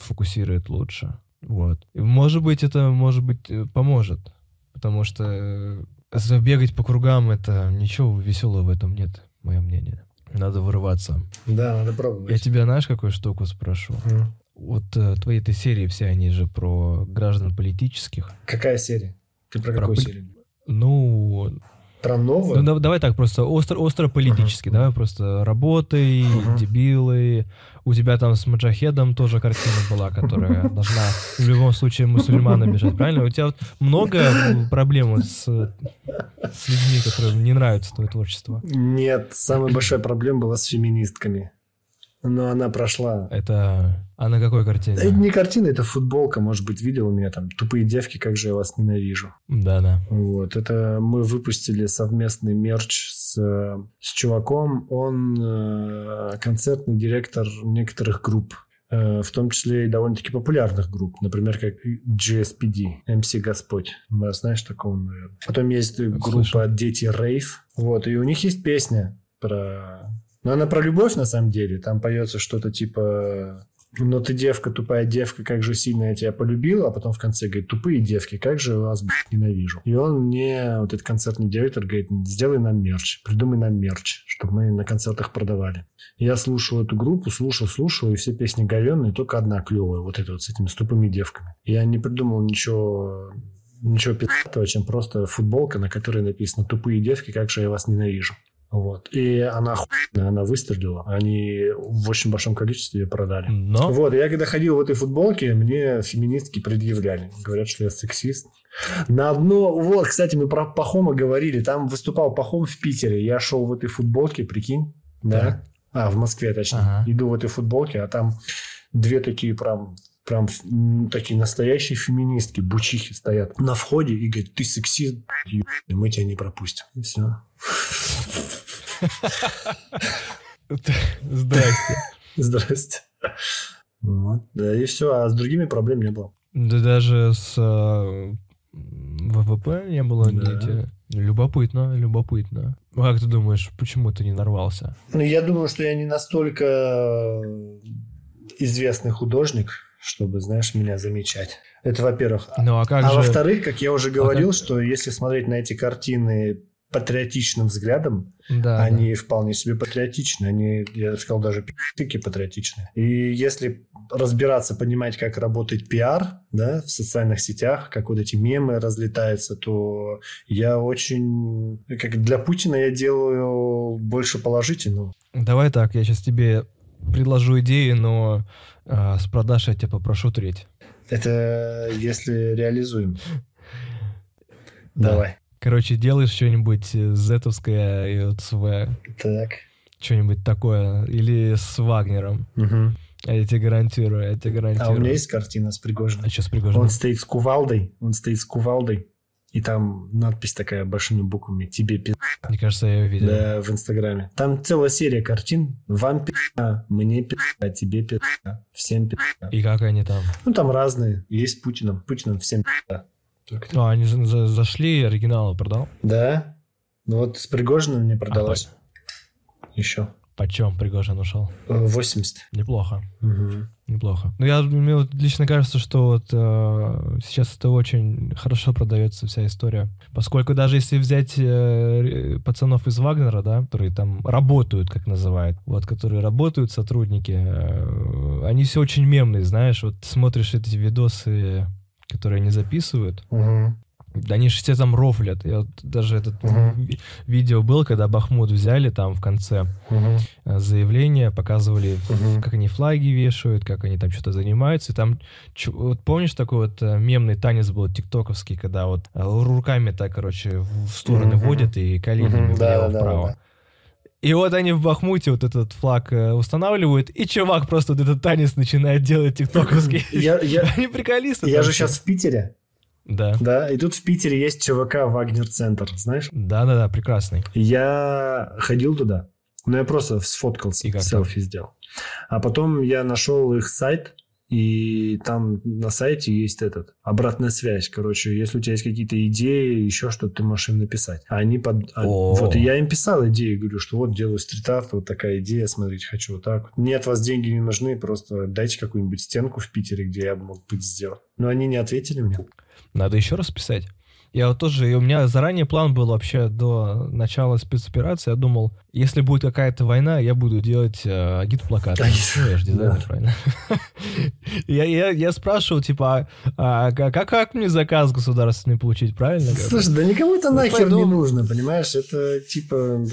фокусирует лучше. Вот. И, может быть, это, может быть, э, поможет. Потому что э, бегать по кругам, это ничего веселого в этом нет, мое мнение. Надо вырываться. Да, надо пробовать. Я тебя знаешь, какую штуку спрошу? Mm. Вот э, твои этой серии все, они же про граждан политических. Какая серия? Ты про, про какую серию? Ну, про новую? Ну, давай так, просто остро, остро политически, uh-huh. давай просто работай, uh-huh. дебилы. У тебя там с Маджахедом тоже картина была, которая должна в любом случае мусульмана бежать, правильно? У тебя вот много проблем с, с людьми, которым не нравится твое творчество? Нет, самая большая проблема была с феминистками. Но она прошла. Это... А на какой картине? Это не картина, это футболка, может быть, видел у меня там «Тупые девки, как же я вас ненавижу». Да-да. Вот, это мы выпустили совместный мерч с, с чуваком. Он э, концертный директор некоторых групп э, в том числе и довольно-таки популярных групп, например, как GSPD, MC Господь. Знаешь такого, наверное. Потом есть группа Слышу. Дети Рейв. Вот, и у них есть песня про но она про любовь на самом деле. Там поется что-то типа но ты девка, тупая девка, как же сильно я тебя полюбил, а потом в конце говорит, тупые девки, как же вас, блядь, ненавижу. И он мне, вот этот концертный директор, говорит, сделай нам мерч, придумай нам мерч, чтобы мы на концертах продавали. Я слушал эту группу, слушал, слушал, и все песни говенные, только одна клевая, вот эта вот с этими с тупыми девками. Я не придумал ничего ничего пи***того, чем просто футболка, на которой написано «Тупые девки, как же я вас ненавижу». Вот. И она охуенная, она выстрелила. Они в очень большом количестве ее продали. Но... Вот, я когда ходил в этой футболке, мне феминистки предъявляли. Говорят, что я сексист. На одно... Вот, кстати, мы про Пахома говорили. Там выступал Пахом в Питере. Я шел в этой футболке, прикинь. Да? А, в Москве, точнее. Ага. Иду в этой футболке, а там две такие прям прям такие настоящие феминистки, бучихи стоят на входе и говорят, ты сексист, мы тебя не пропустим. И все. Здрасте. Здрасте. Вот. Да, и все, а с другими проблем не было. Да даже с э, ВВП не было Да. эти- Любопытно, любопытно. А Как ты думаешь, почему ты не нарвался? Ну, я думаю, что я не настолько известный художник, чтобы, знаешь, меня замечать. Это во-первых. Ну а как а же... во-вторых, как я уже говорил, как- что если смотреть на эти картины патриотичным взглядом, Да, они вполне себе патриотичны. Они, я сказал, даже пи***ки патриотичны. И если разбираться, понимать, как работает пиар да, в социальных сетях, как вот эти мемы разлетаются, то я очень... Как для Путина я делаю больше положительного. да. Давай так, я сейчас тебе предложу идеи, но а, с продаж я тебя попрошу треть. Это если реализуем. Да. Давай. Короче, делаешь что-нибудь э, зетовское и вот СВ, Так. что-нибудь такое, или с Вагнером. Мгм. А Я тебе гарантирую, я тебе А гарантирую. у меня есть картина с Пригожиным. А что с Пригожиным? Он стоит с кувалдой, он стоит с кувалдой, и там надпись такая большими буквами «Тебе пи***». Мне кажется, я ее видел. Да, в Инстаграме. Там целая серия картин. Вам пи***, мне пи***, тебе пи***, всем пи***. И как они там? Ну, там разные. Есть с Путиным. Путиным всем пи***. Только- Ну, они за- за- зашли, оригиналы продал. Да. Ну, вот с Пригожиным не А продалось. Еще. Почем Пригожин ушел? Э, 80. Неплохо, Мгм. неплохо. Ну, я, мне вот лично кажется, что вот э, сейчас это очень хорошо продается вся история. Поскольку даже если взять э, пацанов из Вагнера, да, которые там работают, как называют, вот, которые работают, сотрудники, э, они все очень мемные, знаешь, вот смотришь эти видосы, которые они записывают, Мгм. Да они же все там рофлят. Я вот даже этот ви- видео был, когда Бахмут взяли там в конце э, заявление, показывали, Мгм. как они флаги вешают, как они там что-то занимаются. И там, вот помнишь такой вот э, мемный танец был тиктоковский, когда вот э, руками так, короче, в стороны Мгм. водят и коленями Мгм. Да, да, влево-вправо. да. И вот они в Бахмуте вот этот флаг э, устанавливают, и чувак просто вот этот танец начинает делать тиктоковский. Они приколисты. я же сейчас в Питере, Да. да, и тут в Питере есть ЧВК Вагнер Центр, знаешь? Да-да-да, прекрасный. Я ходил туда, но я просто сфоткался, И как селфи сделал. А потом я нашел их сайт, и там на сайте есть этот обратная связь. Короче, если у тебя есть какие-то идеи, еще что-то, ты можешь им написать. А они под... а-. Вот, и я им писал идеи, говорю, что вот делаю стрит-арт, вот такая идея, смотрите, хочу вот так. Мне от вас деньги не нужны, просто дайте какую-нибудь стенку в Питере, где я мог быть сделать. Но они не ответили мне. Надо еще раз писать. Я вот тоже, и у меня заранее план был вообще до начала спецоперации. Я думал, если будет какая-то война, я буду делать э, агит-плакаты. Агит- Ну, я же дизайнер, правильно? я, я, я спрашивал, типа, а, а как, как мне заказ государственный получить, правильно? Слушай, да никому это Ну, нахер пойду. не нужно, понимаешь? Это типа,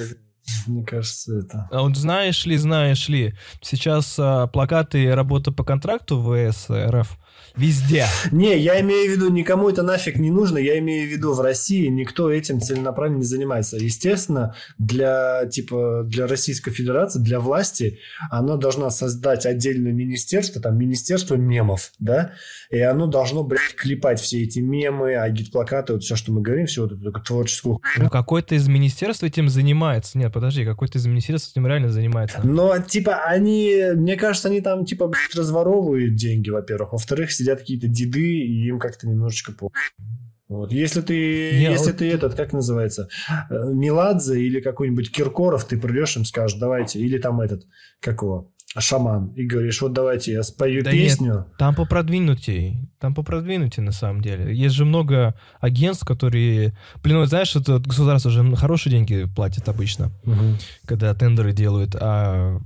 мне кажется, это... А вот знаешь ли, знаешь ли, сейчас а, плакаты и работа по контракту в ВС РФ везде. Не, я имею в виду, никому это нафиг не нужно. Я имею в виду, в России никто этим целенаправленно не занимается. Естественно, для, типа, для Российской Федерации, для власти, она должна создать отдельное министерство, там, министерство мемов, да, и оно должно, блядь, клепать все эти мемы, агит-плакаты, вот все, что мы говорим, все вот эту творческую Ну, какой-то из министерств этим занимается. Нет, подожди, какой-то из министерств этим реально занимается. Но, типа, они, мне кажется, они там, типа, блядь, разворовывают деньги, во-первых. Во-вторых, сидят какие-то деды, и им как-то немножечко по... Вот. Если ты, Не, если вот- ты этот, как называется, э, Меладзе или какой-нибудь Киркоров, ты придешь им скажешь, давайте, или там этот, как его, шаман, и говоришь, вот давайте я спою Да нет. песню. Там попродвинутей. Там попродвинутей, на самом деле. Есть же много агентств, которые... Блин, вот знаешь, это государство же хорошие деньги платит обычно, когда тендеры делают. А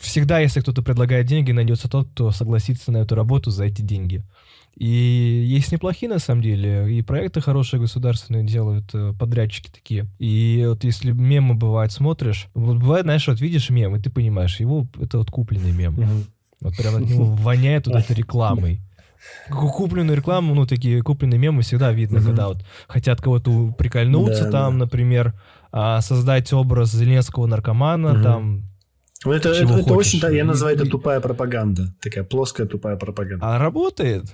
всегда, если кто-то предлагает деньги, найдется тот, кто согласится на эту работу за эти деньги. И есть неплохие, на самом деле, и проекты хорошие государственные делают, э, подрядчики такие. И вот если мемы бывает смотришь, вот бывает, знаешь, вот видишь мем, и ты понимаешь, его это вот купленный мем. Вот прям от него воняет вот этой рекламой. Ку- Купленную рекламу, ну, такие купленные мемы всегда видно, Мгм. когда вот хотят кого-то прикольнуться Да, там, да. например, а, создать образ Зеленского наркомана, Мгм. там, Ну, это, это, это очень, да, я называю это тупая пропаганда. Такая плоская тупая пропаганда. Она работает.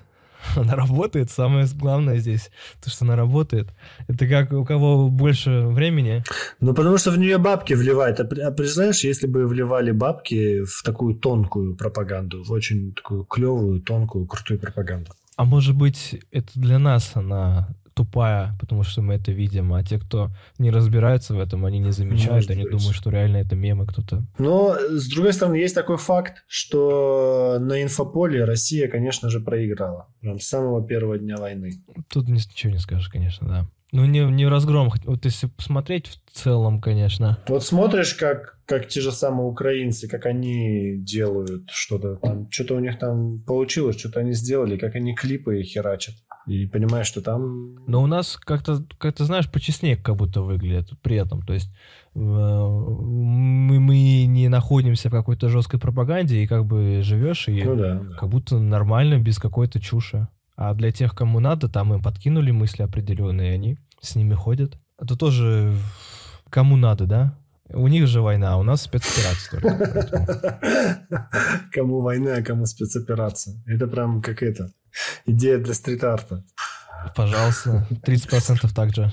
Она работает. Самое главное здесь, то, что она работает. Это как у кого больше времени. Ну, потому что в нее бабки вливают. А, а представляешь, если бы вливали бабки в такую тонкую пропаганду, в очень такую клевую, тонкую, крутую пропаганду. А может быть, это для нас она тупая, потому что мы это видим, а те, кто не разбирается в этом, они не замечают, Может они быть. думают, что реально это мемы кто-то. Но, с другой стороны, есть такой факт, что на инфополе Россия, конечно же, проиграла. Прям с самого первого дня войны. Тут ни- ничего не скажешь, конечно, да. Ну, не, не разгром, вот если посмотреть в целом, конечно. Вот смотришь, как, как те же самые украинцы, как они делают что-то там, что-то у них там получилось, что-то они сделали, как они клипы херачат. И понимаешь, что там... Но у нас как-то, как-то знаешь, почестнее как будто выглядит при этом. То есть э, мы, мы не находимся в какой-то жесткой пропаганде, и как бы живешь, и Ну да, да. как будто нормально, без какой-то чуши. А для тех, кому надо, там им подкинули мысли определенные, и они с ними ходят. Это тоже кому надо, да? У них же война, а у нас спецоперация только. Кому война, а кому спецоперация. Это прям как это. Идея для стрит-арта. Пожалуйста, 30% также.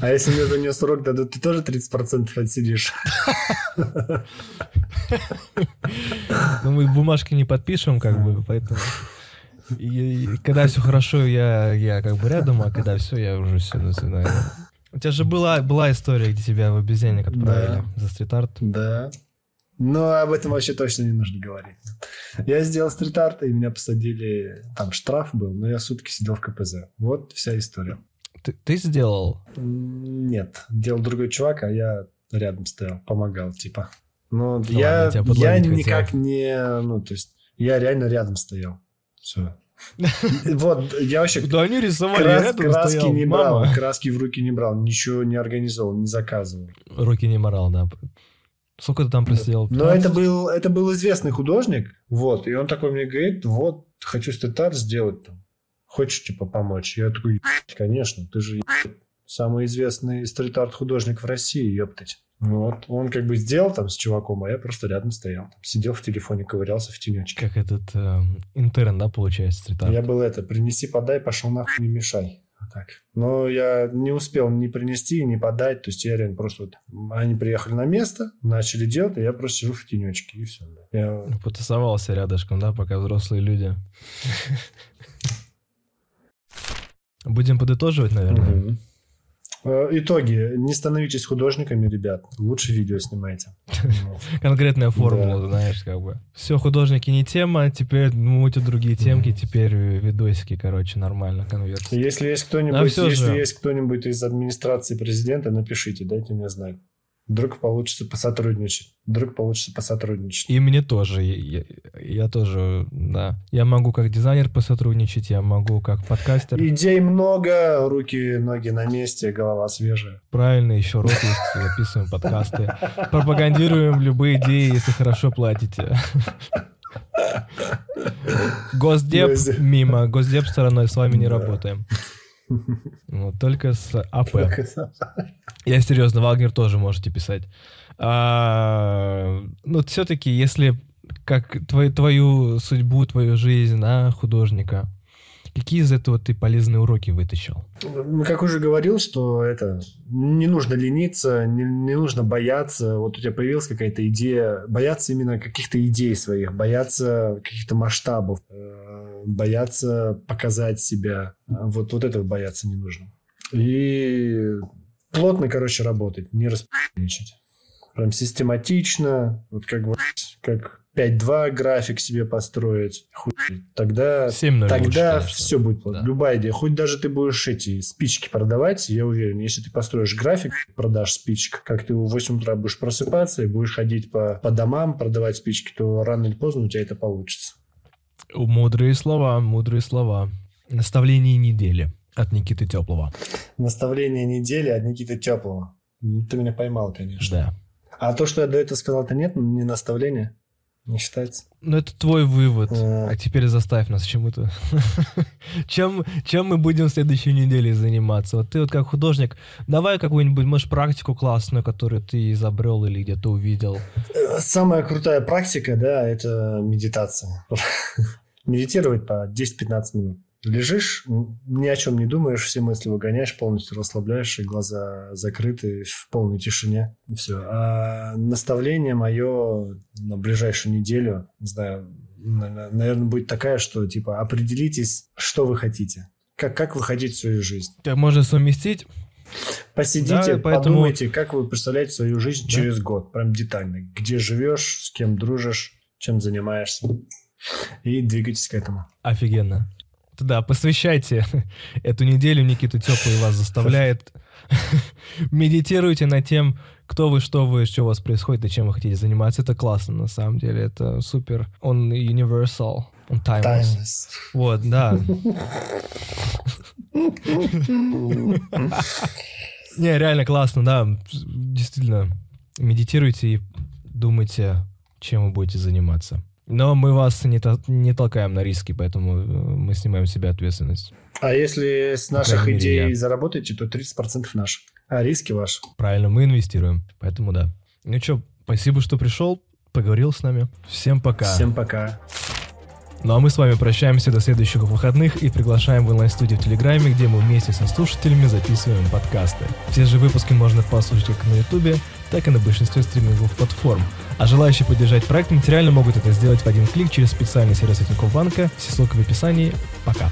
А если мне за нее срок дадут, ты тоже 30% отсидишь? Ну, мы бумажки не подпишем, как бы, поэтому... И, и когда все хорошо, я, я как бы рядом, а когда все, я уже все начинаю. У тебя же была, была история, где тебя в обезьянник отправили за стрит-арт. Да. Но об этом вообще точно не нужно говорить. Я сделал стрит-арт, и меня посадили... Там штраф был, но я сутки сидел в КПЗ. Вот вся история. Ты, ты сделал? Нет, делал другой чувак, а я рядом стоял, помогал, типа. Но ладно, я, тебя я никак не... Ну, то есть, я реально рядом стоял. Все. Вот, я вообще Да они рисовали, крас- рядом краски стоял. не брал, Мама. краски в руки не брал, ничего не организовал, не заказывал. Руки не морал, да. Сколько ты там просидел? Но 15? это был, это был известный художник, вот, и он такой мне говорит, вот, хочу стрит-арт сделать там. Хочешь, типа, помочь? Я такой, «Ебать, конечно, ты же самый известный стрит-арт художник в России, ептать. Вот, он как бы сделал там с чуваком, а я просто рядом стоял. Там, сидел в телефоне, ковырялся в тенечке. Как этот э, интерн, да, получается, стрит Я был это, принеси, подай, пошел нахуй, не мешай. Так. Но я не успел ни принести, ни подать. То есть я реально просто вот... Они приехали на место, начали делать, и я просто сижу в тенечке, и все. Я Потусовался рядышком, да, пока взрослые люди. Будем подытоживать, наверное. Мгм. Э, Итоги. Не становитесь художниками, ребят. Лучше видео снимайте. Конкретная формула, Да. знаешь, как бы. Все, художники не тема, теперь мутят другие темки, теперь видосики, короче, нормально, конверсия. Если есть кто-нибудь, если же. есть кто-нибудь из администрации президента, напишите, дайте мне знать. Вдруг получится посотрудничать. Вдруг получится посотрудничать. И мне тоже, я, я- тоже, да. Я могу как дизайнер посотрудничать, я могу как подкастер. Идей много, руки, ноги на месте, голова свежая. Правильно, еще рот есть, записываем подкасты. Пропагандируем любые идеи, если хорошо платите. Госдеп мимо, Госдеп стороной с вами не работаем. Вот, только с АП. Я серьезно, Вагнер тоже можете писать. А, ну, все-таки, если как твою, твою судьбу, твою жизнь на художника, какие из этого ты полезные уроки вытащил? Ну, как уже говорил, что это не нужно лениться, не, не нужно бояться. Вот у тебя появилась какая-то идея, бояться именно каких-то идей своих, бояться каких-то масштабов, э, бояться показать себя. Вот, вот этого бояться не нужно. И плотно, короче, работать, не распределичать. Прям систематично, вот как как 5.2 график себе построить. Хуй. Тогда 7 Тогда все будет плохо. Да. Любая идея. Хоть даже ты будешь эти спички продавать, я уверен, если ты построишь график продаж спичек, как ты в 8 утра будешь просыпаться и будешь ходить по, по домам, продавать спички, то рано или поздно у тебя это получится. Мудрые слова, мудрые слова. Наставление недели от Никиты Теплого. Наставление недели от Никиты Теплого. Ну, Ты меня поймал, конечно. Да. А то, что я до этого сказал, это нет, не наставление. Не считается? Ну, это твой вывод. А, а теперь заставь нас чему-то. чем, чем мы будем в следующей неделе заниматься? Вот ты вот как художник, давай какую-нибудь, может, практику классную, которую ты изобрел или где-то увидел. Самая крутая практика, да, это медитация. Медитировать по 10-15 минут лежишь, ни о чем не думаешь, все мысли выгоняешь, полностью расслабляешь, и глаза закрыты в полной тишине, и все. А наставление мое на ближайшую неделю, не знаю, наверное, будет такая, что типа определитесь, что вы хотите. Как, как вы хотите свою жизнь. Как можно совместить Посидите, да, поэтому... подумайте, как вы представляете свою жизнь да? через год, прям детально. Где живешь, с кем дружишь, чем занимаешься. И двигайтесь к этому. Офигенно. Да, посвящайте эту неделю. Никита Теплый вас заставляет. Медитируйте над тем, кто вы, что вы, что у вас происходит и чем вы хотите заниматься. Это классно, на самом деле. Это супер. Он universal. Он timeless. timeless. Вот, да. Не, реально классно, да. Действительно, медитируйте и думайте, чем вы будете заниматься. Но мы вас не, не толкаем на риски, поэтому э, мы снимаем с себя ответственность. А если с наших мере, идей я... заработаете, то 30% наши. А риски ваши. Правильно, мы инвестируем. Поэтому да. Ну что, спасибо, что пришел, поговорил с нами. Всем пока. Всем пока. Ну а мы с вами прощаемся до следующих выходных и приглашаем в онлайн-студию в Телеграме, где мы вместе со слушателями записываем подкасты. Все же выпуски можно послушать как на Ютубе, так и на большинстве стриминговых платформ. А желающие поддержать проект материально могут это сделать в один клик через специальный сервис Тинькофф Банка. Все ссылки в описании. Пока.